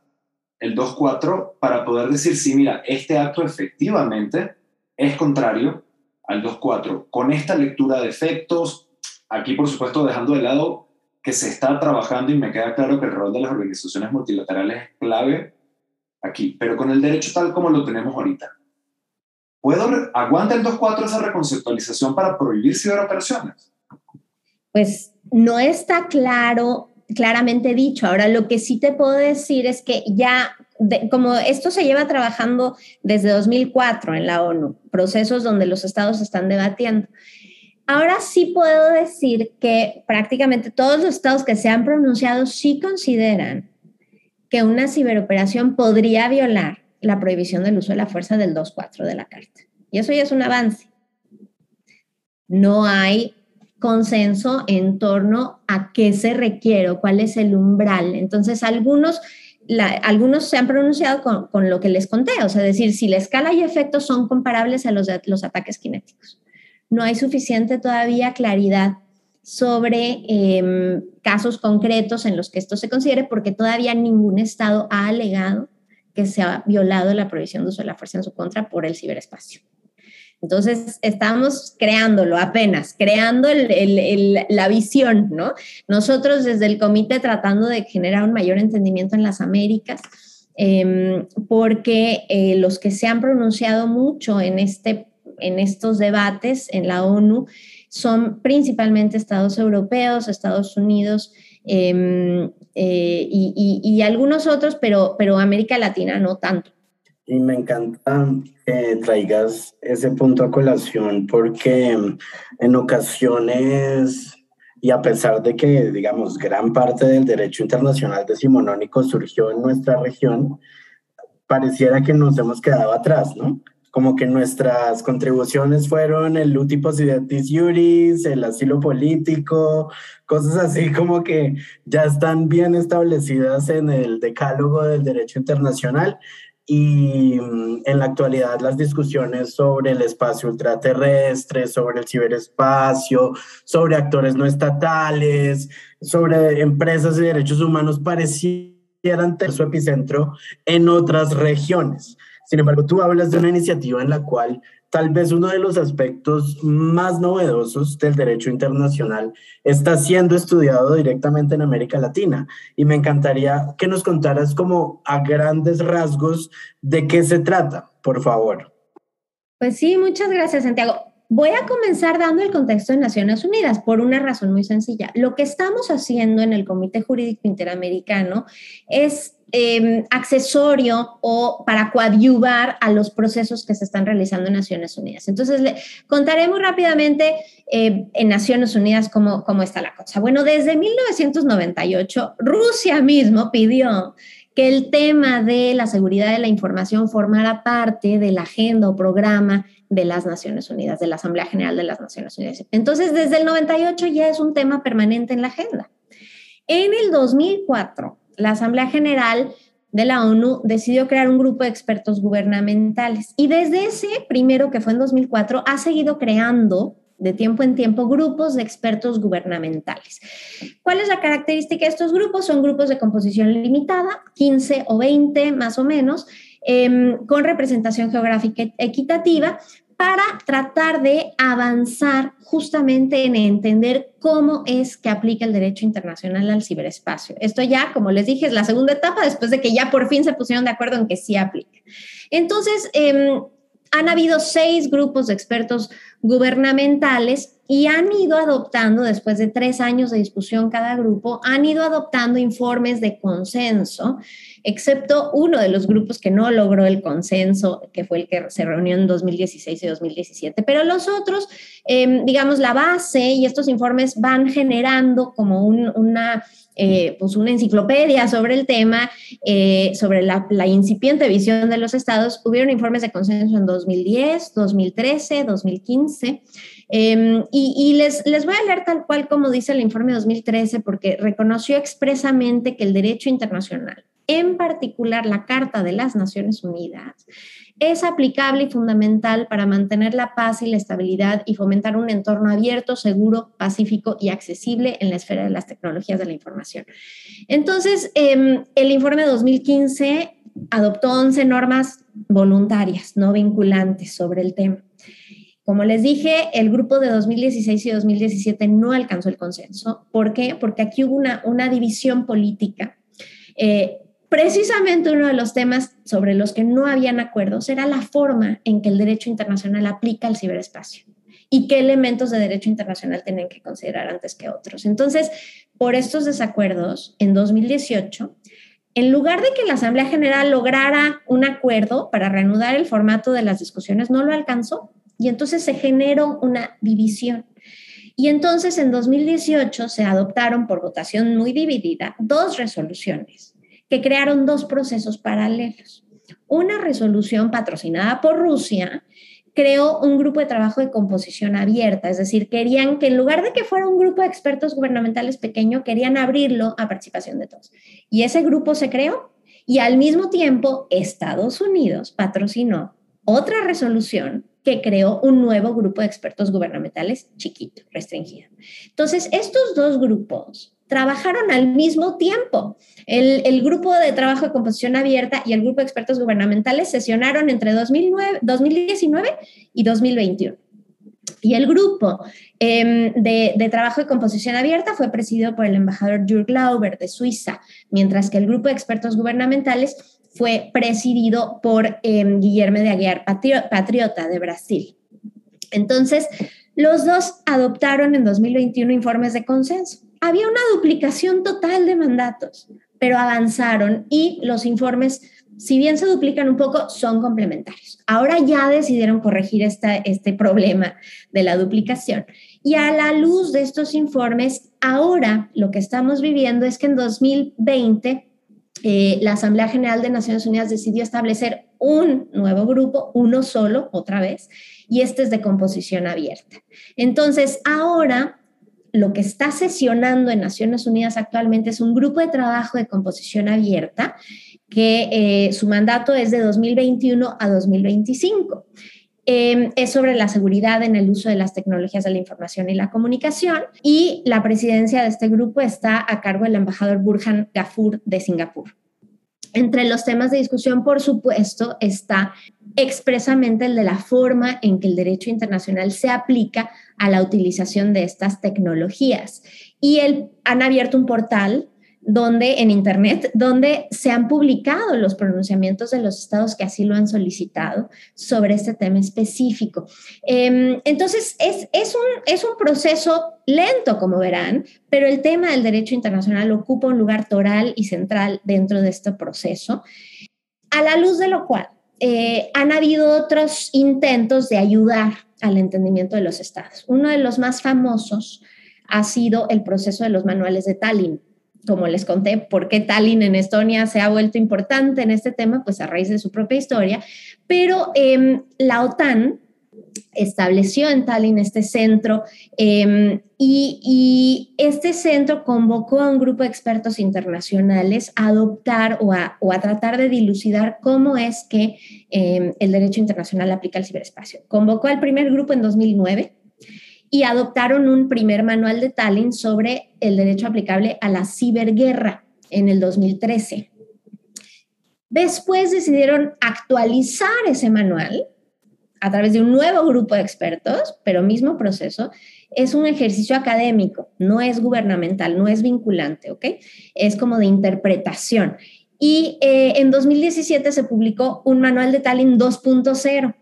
el 2.4 para poder decir, sí, mira, este acto efectivamente es contrario al 2.4, con esta lectura de efectos, aquí por supuesto dejando de lado que se está trabajando y me queda claro que el rol de las organizaciones multilaterales es clave aquí, pero con el derecho tal como lo tenemos ahorita. ¿Puedo, aguanta el 2.4 esa reconceptualización para prohibir ciberoperaciones? Pues no está claro, claramente dicho. Ahora, lo que sí te puedo decir es que ya, como esto se lleva trabajando desde 2004 en la ONU, procesos donde los estados están debatiendo, Ahora sí puedo decir que prácticamente todos los estados que se han pronunciado sí consideran que una ciberoperación podría violar la prohibición del uso de la fuerza del 2.4 de la Carta. Y eso ya es un avance. No hay consenso en torno a qué se requiere, cuál es el umbral. Entonces, algunos, algunos se han pronunciado con, con, lo que les conté, o sea, decir, si la escala y efectos son comparables a los, los ataques cinéticos. No hay suficiente todavía claridad sobre em, casos concretos en los que esto se considere, porque todavía ningún Estado ha alegado que se ha violado la prohibición de uso de la fuerza en su contra por el ciberespacio. Entonces, estamos creándolo apenas, creando la visión, ¿no? Nosotros desde el comité tratando de generar un mayor entendimiento en las Américas, em, porque eh, los que se han pronunciado mucho en, este, en estos debates en la ONU son principalmente estados europeos, Estados Unidos em, eh, y, algunos otros, pero, pero América Latina no tanto. Y me encanta que traigas ese punto a colación porque en ocasiones, y a pesar de que, digamos, gran parte del derecho internacional decimonónico surgió en nuestra región, pareciera que nos hemos quedado atrás, ¿no? Como que nuestras contribuciones fueron el uti possidetis iuris, el asilo político, cosas así como que ya están bien establecidas en el decálogo del derecho internacional y mm, en la actualidad las discusiones sobre el espacio ultraterrestre, sobre el ciberespacio, sobre actores no estatales, sobre empresas y derechos humanos parecieran tener su epicentro en otras regiones. Sin embargo, tú hablas de una iniciativa en la cual tal vez uno de los aspectos más novedosos del derecho internacional está siendo estudiado directamente en América Latina. Y me encantaría que nos contaras como a grandes rasgos de qué se trata, por favor. Pues sí, muchas gracias, Santiago. Voy a comenzar dando el contexto de Naciones Unidas por una razón muy sencilla. Lo que estamos haciendo en el Comité Jurídico Interamericano es Em, accesorio o para coadyuvar a los procesos que se están realizando en Naciones Unidas. Entonces, le contaré muy rápidamente eh, en Naciones Unidas cómo, cómo está la cosa. Bueno, desde 1998, Rusia mismo pidió que el tema de la seguridad de la información formara parte de la agenda o programa de las Naciones Unidas, de la Asamblea General de las Naciones Unidas. Entonces, desde el 98 ya es un tema permanente en la agenda. En el 2004, la Asamblea General de la ONU decidió crear un grupo de expertos gubernamentales y desde ese primero, que fue en 2004, ha seguido creando de tiempo en tiempo grupos de expertos gubernamentales. ¿Cuál es la característica de estos grupos? Son grupos de composición limitada, 15 o 20 más o menos, em, con representación geográfica equitativa, para tratar de avanzar justamente en entender cómo es que aplica el derecho internacional al ciberespacio. Esto ya, como les dije, es la segunda etapa después de que ya por fin se pusieron de acuerdo en que sí aplica. Entonces, em, han habido seis grupos de expertos gubernamentales y han ido adoptando, después de tres años de discusión cada grupo, han ido adoptando informes de consenso excepto uno de los grupos que no logró el consenso, que fue el que se reunió en 2016 y 2017. Pero los otros, em, digamos, la base y estos informes van generando como una... Eh, pues una enciclopedia sobre el tema, eh, sobre la, incipiente visión de los estados. Hubieron informes de consenso en 2010, 2013, 2015. Y, les, les voy a leer tal cual como dice el informe 2013, porque reconoció expresamente que el derecho internacional en particular la Carta de las Naciones Unidas, es aplicable y fundamental para mantener la paz y la estabilidad y fomentar un entorno abierto, seguro, pacífico y accesible en la esfera de las tecnologías de la información. Entonces, em, el informe 2015 adoptó 11 normas voluntarias, no vinculantes sobre el tema. Como les dije, el grupo de 2016 y 2017 no alcanzó el consenso. ¿Por qué? Porque aquí hubo una, división política. Eh, precisamente uno de los temas sobre los que no habían acuerdos era la forma en que el derecho internacional aplica el ciberespacio y qué elementos de derecho internacional tienen que considerar antes que otros. Entonces, por estos desacuerdos, en 2018, en lugar de que la Asamblea General lograra un acuerdo para reanudar el formato de las discusiones, no lo alcanzó y entonces se generó una división. Y entonces en 2018 se adoptaron por votación muy dividida dos resoluciones que crearon dos procesos paralelos. Una resolución patrocinada por Rusia creó un grupo de trabajo de composición abierta, es decir, querían que en lugar de que fuera un grupo de expertos gubernamentales pequeño, querían abrirlo a participación de todos. Y ese grupo se creó y al mismo tiempo Estados Unidos patrocinó otra resolución que creó un nuevo grupo de expertos gubernamentales chiquito, restringido. Entonces, estos dos grupos trabajaron al mismo tiempo. El, grupo de trabajo de composición abierta y el grupo de expertos gubernamentales sesionaron entre 2009, 2019 y 2021. Y el grupo em, de, de, trabajo de composición abierta fue presidido por el embajador Jürg Lauber de Suiza, mientras que el grupo de expertos gubernamentales fue presidido por em, Guillermo de Aguiar, patriota de Brasil. Entonces, los dos adoptaron en 2021 informes de consenso. Había una duplicación total de mandatos, pero avanzaron y los informes, si bien se duplican un poco, son complementarios. Ahora ya decidieron corregir este problema de la duplicación. Y a la luz de estos informes, ahora lo que estamos viviendo es que en 2020 eh, la Asamblea General de Naciones Unidas decidió establecer un nuevo grupo, uno solo, otra vez, y este es de composición abierta. Entonces, ahora lo que está sesionando en Naciones Unidas actualmente es un grupo de trabajo de composición abierta que eh, su mandato es de 2021 a 2025. Em, es sobre la seguridad en el uso de las tecnologías de la información y la comunicación y la presidencia de este grupo está a cargo del embajador Burhan Gafur de Singapur. Entre los temas de discusión, por supuesto, está expresamente el de la forma en que el derecho internacional se aplica a la utilización de estas tecnologías. Y el, han abierto un portal donde en Internet, donde se han publicado los pronunciamientos de los estados que así lo han solicitado sobre este tema específico. Em, entonces, es, es, un, es un proceso lento, como verán, pero el tema del derecho internacional ocupa un lugar toral y central dentro de este proceso, a la luz de lo cual eh, han habido otros intentos de ayudar al entendimiento de los estados. Uno de los más famosos ha sido el proceso de los manuales de Tallinn como les conté, por qué Tallinn en Estonia se ha vuelto importante en este tema, pues a raíz de su propia historia. Pero em, la OTAN estableció en Tallinn este centro em, y, este centro convocó a un grupo de expertos internacionales a adoptar o a, tratar de dilucidar cómo es que em, el derecho internacional aplica al ciberespacio. Convocó al primer grupo en 2009 y adoptaron un primer manual de Tallinn sobre el derecho aplicable a la ciberguerra en el 2013. Después decidieron actualizar ese manual a través de un nuevo grupo de expertos, pero mismo proceso. Es un ejercicio académico, no es gubernamental, no es vinculante, ¿ok? Es como de interpretación. Y eh, en 2017 se publicó un manual de Tallinn 2.0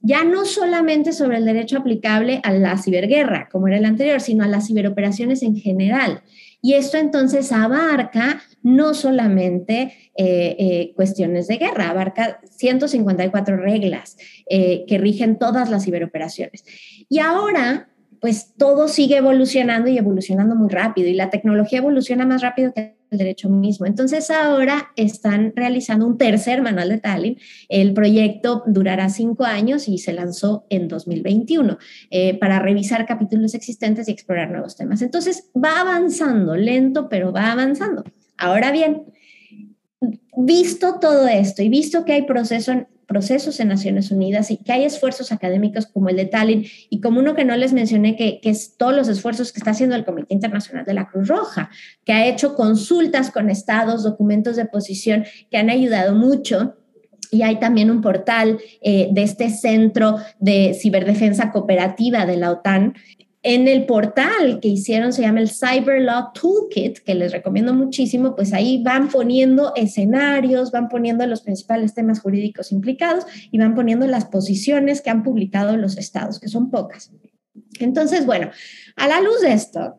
ya no solamente sobre el derecho aplicable a la ciberguerra, como era el anterior, sino a las ciberoperaciones en general. Y esto entonces abarca no solamente eh, eh, cuestiones de guerra, abarca 154 reglas eh, que rigen todas las ciberoperaciones. Y ahora, pues todo sigue evolucionando y evolucionando muy rápido y la tecnología evoluciona más rápido que el derecho mismo. Entonces ahora están realizando un tercer manual de Tallinn. El proyecto durará cinco años y se lanzó en 2021 eh, para revisar capítulos existentes y explorar nuevos temas. Entonces va avanzando, lento, pero va avanzando. Ahora bien, visto todo esto y visto que hay proceso, procesos en Naciones Unidas y que hay esfuerzos académicos como el de Tallinn y como uno que no les mencioné, que, es todos los esfuerzos que está haciendo el Comité Internacional de la Cruz Roja, que ha hecho consultas con estados, documentos de posición que han ayudado mucho. Y hay también un portal eh, de este centro de ciberdefensa cooperativa de la OTAN en el portal que hicieron, se llama el Cyber Law Toolkit, que les recomiendo muchísimo, pues ahí van poniendo escenarios, van poniendo los principales temas jurídicos implicados y van poniendo las posiciones que han publicado los estados, que son pocas. Entonces, bueno, a la luz de esto,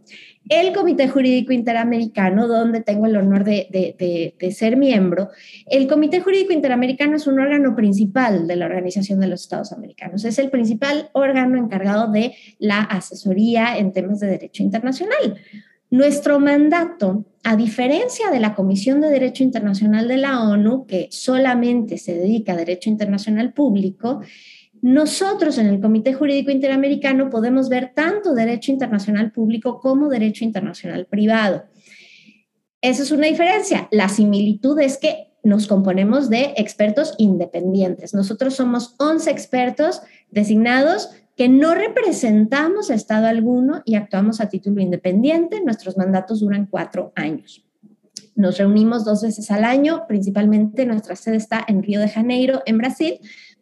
el Comité Jurídico Interamericano, donde tengo el honor de, ser miembro, el Comité Jurídico Interamericano es un órgano principal de la Organización de los Estados Americanos. Es el principal órgano encargado de la asesoría en temas de derecho internacional. Nuestro mandato, a diferencia de la Comisión de Derecho Internacional de la ONU, que solamente se dedica a derecho internacional público, nosotros en el Comité Jurídico Interamericano podemos ver tanto derecho internacional público como derecho internacional privado. Esa es una diferencia. La similitud es que nos componemos de expertos independientes. Nosotros somos 11 expertos designados que no representamos a Estado alguno y actuamos a título independiente. Nuestros mandatos duran cuatro años. Nos reunimos dos veces al año, principalmente nuestra sede está en Río de Janeiro, en Brasil,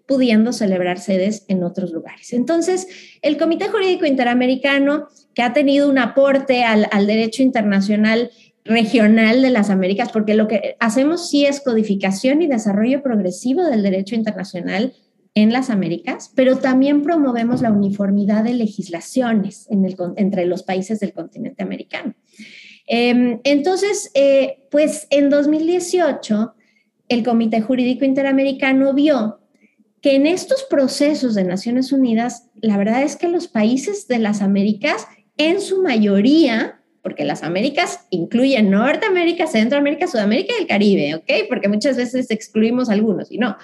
pudiendo celebrar sedes en otros lugares. Entonces, el Comité Jurídico Interamericano, que ha tenido un aporte al, derecho internacional regional de las Américas, porque lo que hacemos sí es codificación y desarrollo progresivo del derecho internacional en las Américas, pero también promovemos la uniformidad de legislaciones entre los países del continente americano. Em, entonces, eh, pues en 2018, el Comité Jurídico Interamericano vio que en estos procesos de Naciones Unidas, la verdad es que los países de las Américas, en su mayoría, porque las Américas incluyen Norteamérica, Centroamérica, Sudamérica y el Caribe, ¿ok? Porque muchas veces excluimos algunos y no.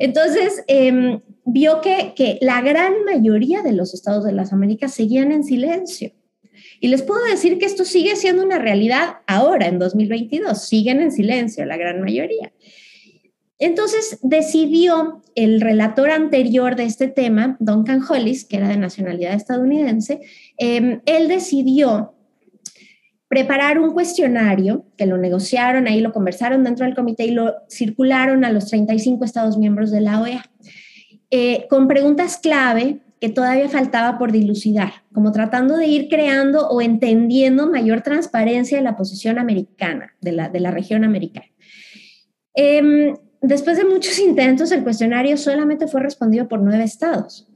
Entonces, em, vio que, que la gran mayoría de los estados de las Américas seguían en silencio. Y les puedo decir que esto sigue siendo una realidad ahora, en 2022, siguen en silencio la gran mayoría. Entonces decidió el relator anterior de este tema, Duncan Hollis, que era de nacionalidad estadounidense, em, él decidió preparar un cuestionario que lo negociaron, ahí lo conversaron dentro del comité y lo circularon a los 35 estados miembros de la OEA, eh, con preguntas clave que todavía faltaba por dilucidar, como tratando de ir creando o entendiendo mayor transparencia de la posición americana, de la, de la región americana. Em, Después de muchos intentos, el cuestionario solamente fue respondido por nueve estados.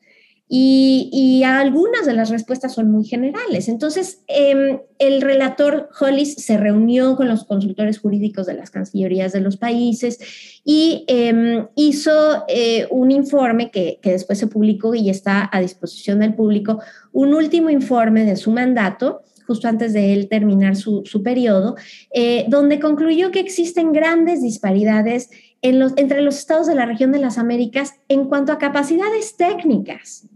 Y, algunas de las respuestas son muy generales. Entonces, em, el relator Hollis se reunió con los consultores jurídicos de las cancillerías de los países y em, hizo eh, un informe que, después se publicó y está a disposición del público, un último informe de su mandato justo antes de él terminar su, su periodo, eh, donde concluyó que existen grandes disparidades en entre los estados de la región de las Américas en cuanto a capacidades técnicas.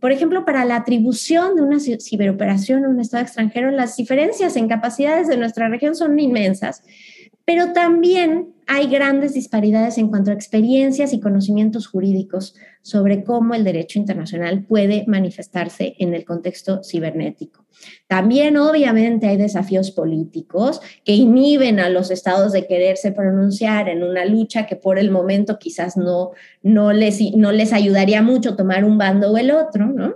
Por ejemplo, para la atribución de una ciberoperación a un estado extranjero, las diferencias en capacidades de nuestra región son inmensas, pero también hay grandes disparidades en cuanto a experiencias y conocimientos jurídicos sobre cómo el derecho internacional puede manifestarse en el contexto cibernético. También, obviamente, hay desafíos políticos que inhiben a los estados de quererse pronunciar en una lucha que por el momento quizás no, no, les, no les ayudaría mucho tomar un bando o el otro, ¿no?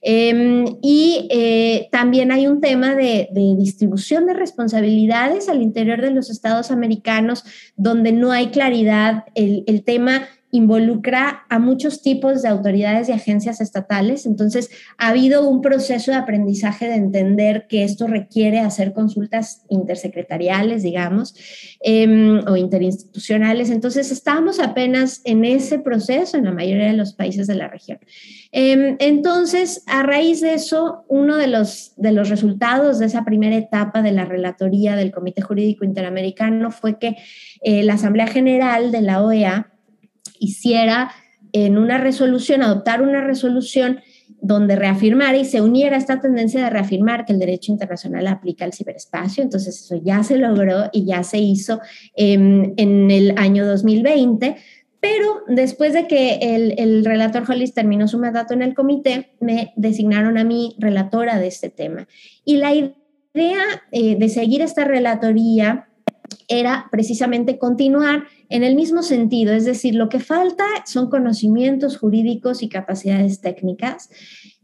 Em, y eh, también hay un tema de, distribución de responsabilidades al interior de los estados americanos donde no hay claridad. El, el tema involucra a muchos tipos de autoridades y agencias estatales. Entonces, ha habido un proceso de aprendizaje de entender que esto requiere hacer consultas intersecretariales, digamos, em, o interinstitucionales. Entonces, estamos apenas en ese proceso en la mayoría de los países de la región. Em, entonces, a raíz de eso, uno de los, de los resultados de esa primera etapa de la relatoría del Comité Jurídico Interamericano fue que eh, la Asamblea General de la OEA hiciera en una resolución, adoptar una resolución donde reafirmara y se uniera esta tendencia de reafirmar que el derecho internacional aplica al ciberespacio. Entonces eso ya se logró y ya se hizo en el año 2020. Pero después de que el, relator Hollis terminó su mandato en el comité, me designaron a mí relatora de este tema. Y la idea eh, de seguir esta relatoría era precisamente continuar en el mismo sentido, es decir, lo que falta son conocimientos jurídicos y capacidades técnicas.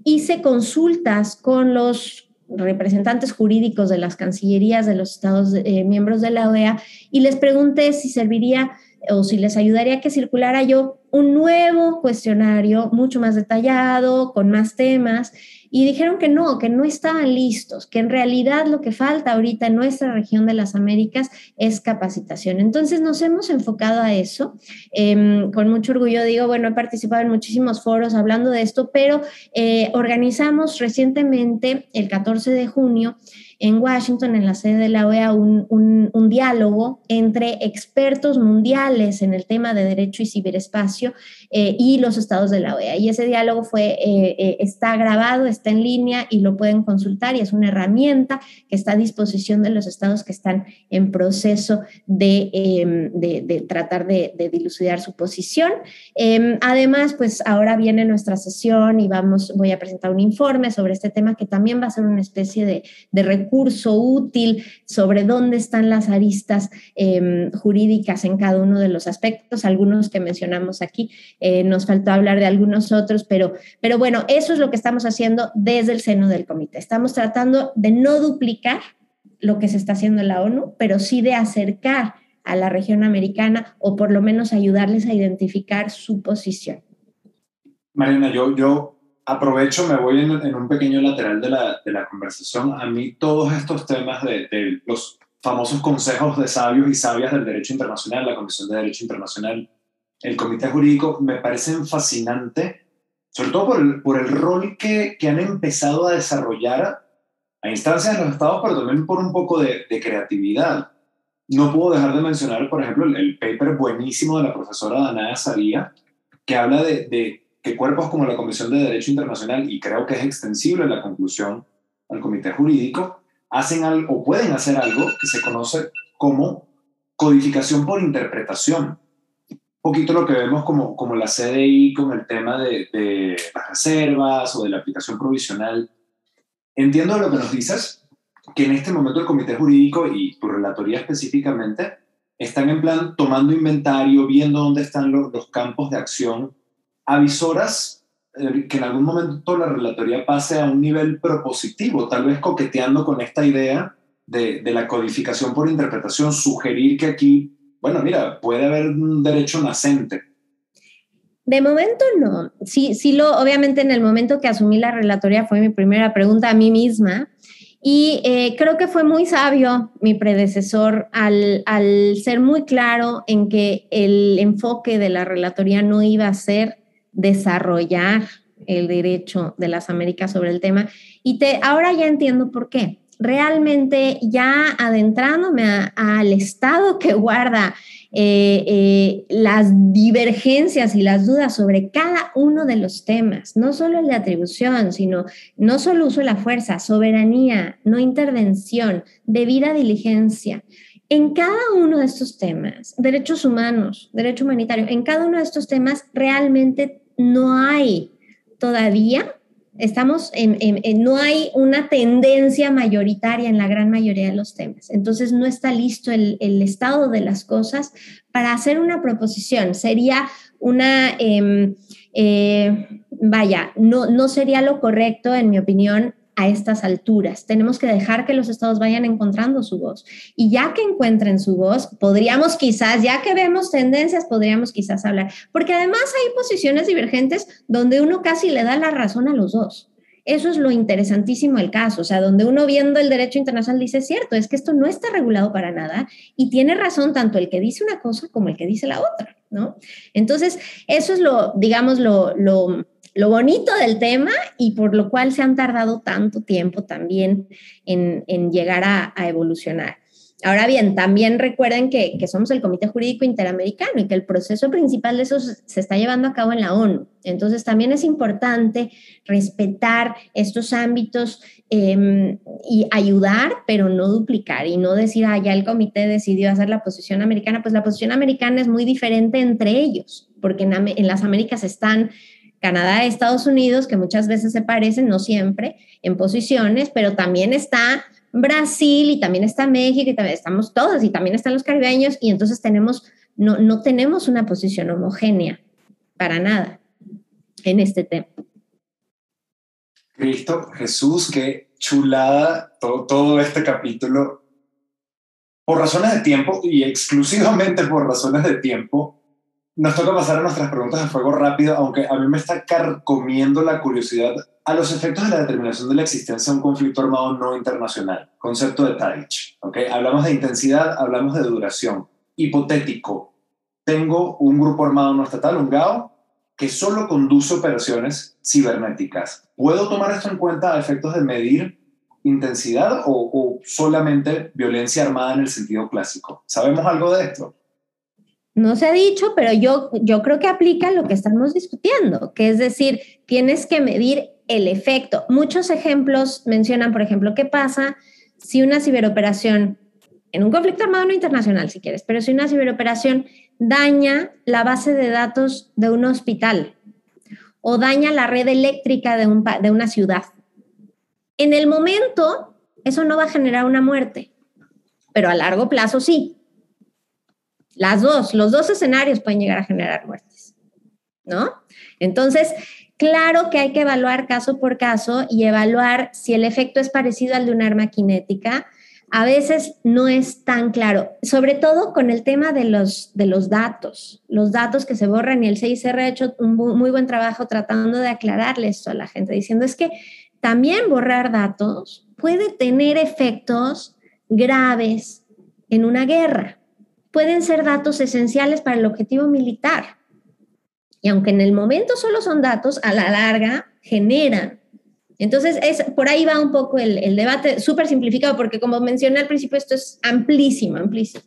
Hice consultas con los representantes jurídicos de las cancillerías de los Estados eh, miembros de la OEA y les pregunté si serviría o si les ayudaría que circulara yo un nuevo cuestionario mucho más detallado, con más temas, y dijeron que no, que no estaban listos, que en realidad lo que falta ahorita en nuestra región de las Américas es capacitación. Entonces nos hemos enfocado a eso. Em, con mucho orgullo digo, bueno, he participado en muchísimos foros hablando de esto, pero eh, organizamos recientemente, el 14 de junio, en Washington, en la sede de la OEA, un, un, diálogo entre expertos mundiales en el tema de derecho y ciberespacio eh, y los estados de la OEA. Y ese diálogo fue, eh, eh, está grabado, está en línea y lo pueden consultar y es una herramienta que está a disposición de los estados que están en proceso de, em, de, de tratar de, de, dilucidar su posición. Em, además, pues ahora viene nuestra sesión y vamos, voy a presentar un informe sobre este tema que también va a ser una especie de, de recurso útil sobre dónde están las aristas eh, jurídicas en cada uno de los aspectos, algunos que mencionamos aquí, eh, nos faltó hablar de algunos otros, pero, pero bueno, eso es lo que estamos haciendo desde el seno del comité. Estamos tratando de no duplicar lo que se está haciendo en la ONU, pero sí de acercar a la región americana o por lo menos ayudarles a identificar su posición. Marina, yo, yo aprovecho, me voy en, un pequeño lateral de la, de la, conversación. A mí todos estos temas de, los famosos consejos de sabios y sabias del derecho internacional, la Comisión de Derecho Internacional, el Comité Jurídico, me parecen fascinantes, sobre todo por el, por el rol que, que han empezado a desarrollar a instancias de los estados, pero también por un poco de, creatividad. No puedo dejar de mencionar, por ejemplo, el, el paper buenísimo de la profesora Danaya Saría, que habla de que cuerpos como la Comisión de Derecho Internacional, y creo que es extensible la conclusión al Comité Jurídico, hacen algo o pueden hacer algo que se conoce como codificación por interpretación. Un poquito lo que vemos como, como la CDI con el tema de, de las reservas o de la aplicación provisional. Entiendo lo que nos dices, que en este momento el Comité Jurídico y tu relatoría específicamente están en plan tomando inventario, viendo dónde están los, los campos de acción avisoras eh, que en algún momento la relatoría pase a un nivel propositivo, tal vez coqueteando con esta idea de, de, la codificación por interpretación, sugerir que aquí, bueno, mira, puede haber un derecho nacente. De momento no. Sí, sí lo, obviamente en el momento que asumí la relatoría fue mi primera pregunta a mí misma. Y eh, creo que fue muy sabio mi predecesor al, al ser muy claro en que el enfoque de la relatoría no iba a ser desarrollar el derecho de las Américas sobre el tema. Y te, ahora ya entiendo por qué. Realmente ya adentrándome al estado que guarda eh, eh, las divergencias y las dudas sobre cada uno de los temas, no solo el de atribución, sino no solo uso de la fuerza, soberanía, no intervención, debida diligencia. En cada uno de estos temas, derechos humanos, derecho humanitario, en cada uno de estos temas realmente no hay todavía, estamos en, no hay una tendencia mayoritaria en la gran mayoría de los temas. Entonces no está listo el, estado de las cosas para hacer una proposición. Sería una, em, eh, vaya, no, no sería lo correcto, en mi opinión, a estas alturas. Tenemos que dejar que los estados vayan encontrando su voz. Y ya que encuentren su voz, podríamos quizás, ya que vemos tendencias, podríamos quizás hablar. Porque además hay posiciones divergentes donde uno casi le da la razón a los dos. Eso es lo interesantísimo del caso, o sea, donde uno viendo el derecho internacional dice, cierto, es que esto no está regulado para nada y tiene razón tanto el que dice una cosa como el que dice la otra, ¿no? Entonces, eso es lo, digamos, lo, lo lo bonito del tema y por lo cual se han tardado tanto tiempo también en, llegar a, evolucionar. Ahora bien, también recuerden que, somos el Comité Jurídico Interamericano y que el proceso principal de eso se está llevando a cabo en la ONU. Entonces, también es importante respetar estos ámbitos em, y ayudar, pero no duplicar y no decir, ah, ya el comité decidió hacer la posición americana. Pues la posición americana es muy diferente entre ellos, porque en, en las Américas están Canadá, Estados Unidos, que muchas veces se parecen, no siempre, en posiciones, pero también está Brasil y también está México y también estamos todos y también están los caribeños y entonces tenemos, no, no tenemos una posición homogénea para nada en este tema. Cristo, Jesús, qué chulada todo, todo este capítulo. Por razones de tiempo y exclusivamente por razones de tiempo, nos toca pasar a nuestras preguntas de fuego rápido, aunque a mí me está carcomiendo la curiosidad a los efectos de la determinación de la existencia de un conflicto armado no internacional. Concepto de Tarich. ¿okay? Hablamos de intensidad, hablamos de duración. Hipotético. Tengo un grupo armado no estatal, un GAO, que solo conduce operaciones cibernéticas. ¿Puedo tomar esto en cuenta a efectos de medir intensidad o solamente violencia armada en el sentido clásico? ¿Sabemos algo de esto? No se ha dicho, pero yo, yo creo que aplica lo que estamos discutiendo, que es decir, tienes que medir el efecto. Muchos ejemplos mencionan, por ejemplo, qué pasa si una ciberoperación, en un conflicto armado no internacional si quieres, pero si una ciberoperación daña la base de datos de un hospital o daña la red eléctrica de, un, de una ciudad. En el momento, eso no va a generar una muerte, pero a largo plazo sí. Las dos, los dos escenarios pueden llegar a generar muertes, ¿no? Entonces, claro que hay que evaluar caso por caso y evaluar si el efecto es parecido al de un arma cinética. A veces no es tan claro, sobre todo con el tema de los, de los datos, los datos que se borran y el CICR ha hecho un muy buen trabajo tratando de aclararle esto a la gente, diciendo es que también borrar datos puede tener efectos graves en una guerra pueden ser datos esenciales para el objetivo militar. Y aunque en el momento solo son datos, a la larga generan. Entonces, es, por ahí va un poco el, el debate, súper simplificado, porque como mencioné al principio, esto es amplísimo, amplísimo.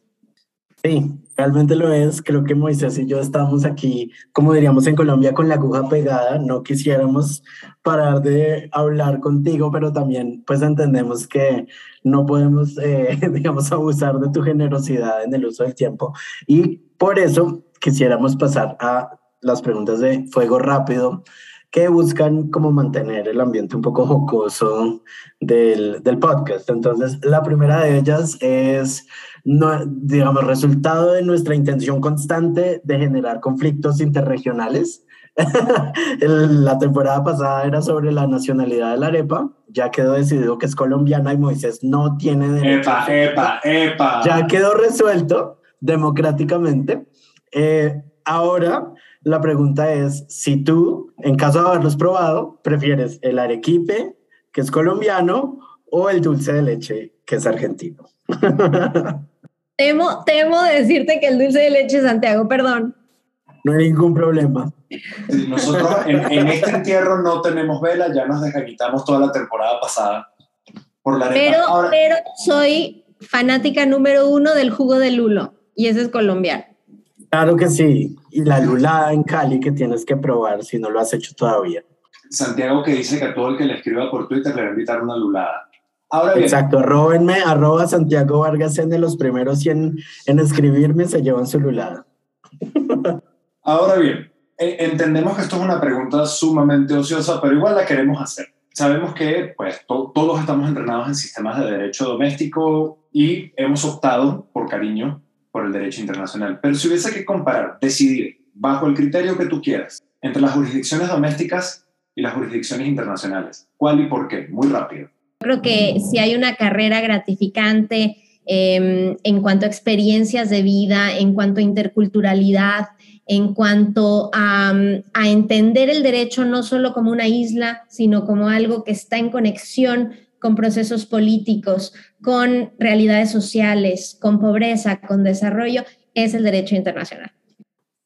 Sí, realmente lo es. Creo que Moisés y yo estamos aquí, como diríamos en Colombia, con la aguja pegada. No quisiéramos parar de hablar contigo, pero también pues entendemos que no podemos, eh, digamos, abusar de tu generosidad en el uso del tiempo. Y por eso quisiéramos pasar a las preguntas de fuego rápido que buscan como mantener el ambiente un poco jocoso del, del podcast. Entonces, la primera de ellas es no, digamos, resultado de nuestra intención constante de generar conflictos interregionales. la temporada pasada era sobre la nacionalidad de la arepa, ya quedó decidido que es colombiana y Moisés no tiene derecho. Epa, epa, epa. Ya quedó resuelto democráticamente. Eh, ahora la pregunta es, si tú, en caso de haberlos probado, prefieres el arequipe, que es colombiano, o el dulce de leche, que es argentino. Temo, temo decirte que el dulce de leche Santiago, perdón. No hay ningún problema. nosotros en, este entierro no tenemos vela, ya nos desquitamos toda la temporada pasada por la Pero, pero soy fanática número uno del jugo de lulo y ese es colombiano. Claro que sí. Y la lulada en Cali que tienes que probar si no lo has hecho todavía. Santiago que dice que a todo el que le escriba por Twitter le va a invitar una lulada. Exacto, róbenme, arroba Santiago Vargas en de los primeros 100 en escribirme se llevan su lulada. Ahora bien, e, entendemos que esto es una pregunta sumamente ociosa, pero igual la queremos hacer. Sabemos que pues, todos estamos entrenados en sistemas de derecho doméstico y hemos optado, por cariño, por el derecho internacional. Pero si hubiese que comparar, decidir, bajo el criterio que tú quieras, entre las jurisdicciones domésticas y las jurisdicciones internacionales, ¿cuál y por qué? Muy rápido. Creo que si hay una carrera gratificante em, en cuanto a experiencias de vida, en cuanto a interculturalidad, en cuanto a, a, entender el derecho no solo como una isla, sino como algo que está en conexión con procesos políticos, con realidades sociales, con pobreza, con desarrollo, es el derecho internacional.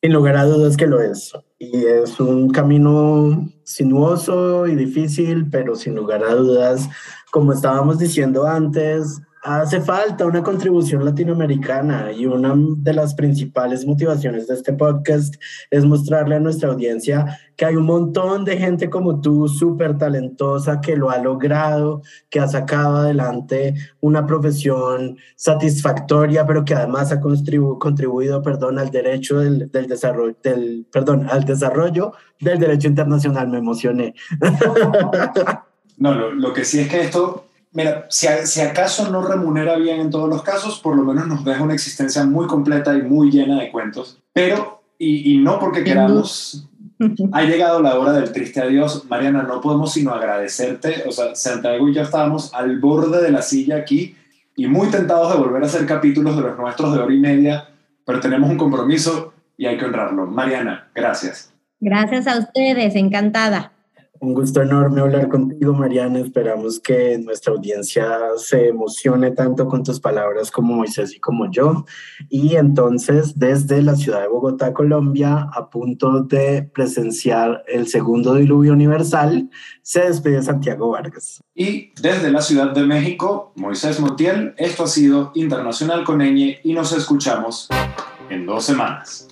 Sin lugar a dudas que lo es. Y es un camino sinuoso y difícil, pero sin lugar a dudas, como estábamos diciendo antes, Hace falta una contribución latinoamericana y una de las principales motivaciones de este podcast es mostrarle a nuestra audiencia que hay un montón de gente como tú, súper talentosa, que lo ha logrado, que ha sacado adelante una profesión satisfactoria, pero que además ha contribu contribuido, perdón, al derecho del, desarrollo, del, perdón, al desarrollo del derecho internacional. Me emocioné. No, lo, lo que sí es que esto Mira, si, si, acaso no remunera bien en todos los casos, por lo menos nos deja una existencia muy completa y muy llena de cuentos. Pero, y, y no porque queramos, ha llegado la hora del triste adiós. Mariana, no podemos sino agradecerte. O sea, Santiago y yo estábamos al borde de la silla aquí y muy tentados de volver a hacer capítulos de los nuestros de hora y media, pero tenemos un compromiso y hay que honrarlo. Mariana, gracias. Gracias a ustedes, encantada. Un gusto enorme hablar contigo, Mariana. Esperamos que nuestra audiencia se emocione tanto con tus palabras como Moisés y como yo. Y entonces, desde la ciudad de Bogotá, Colombia, a punto de presenciar el segundo diluvio universal, se despide Santiago Vargas. Y desde la Ciudad de México, Moisés Montiel, esto ha sido Internacional con Eñe y nos escuchamos en dos semanas.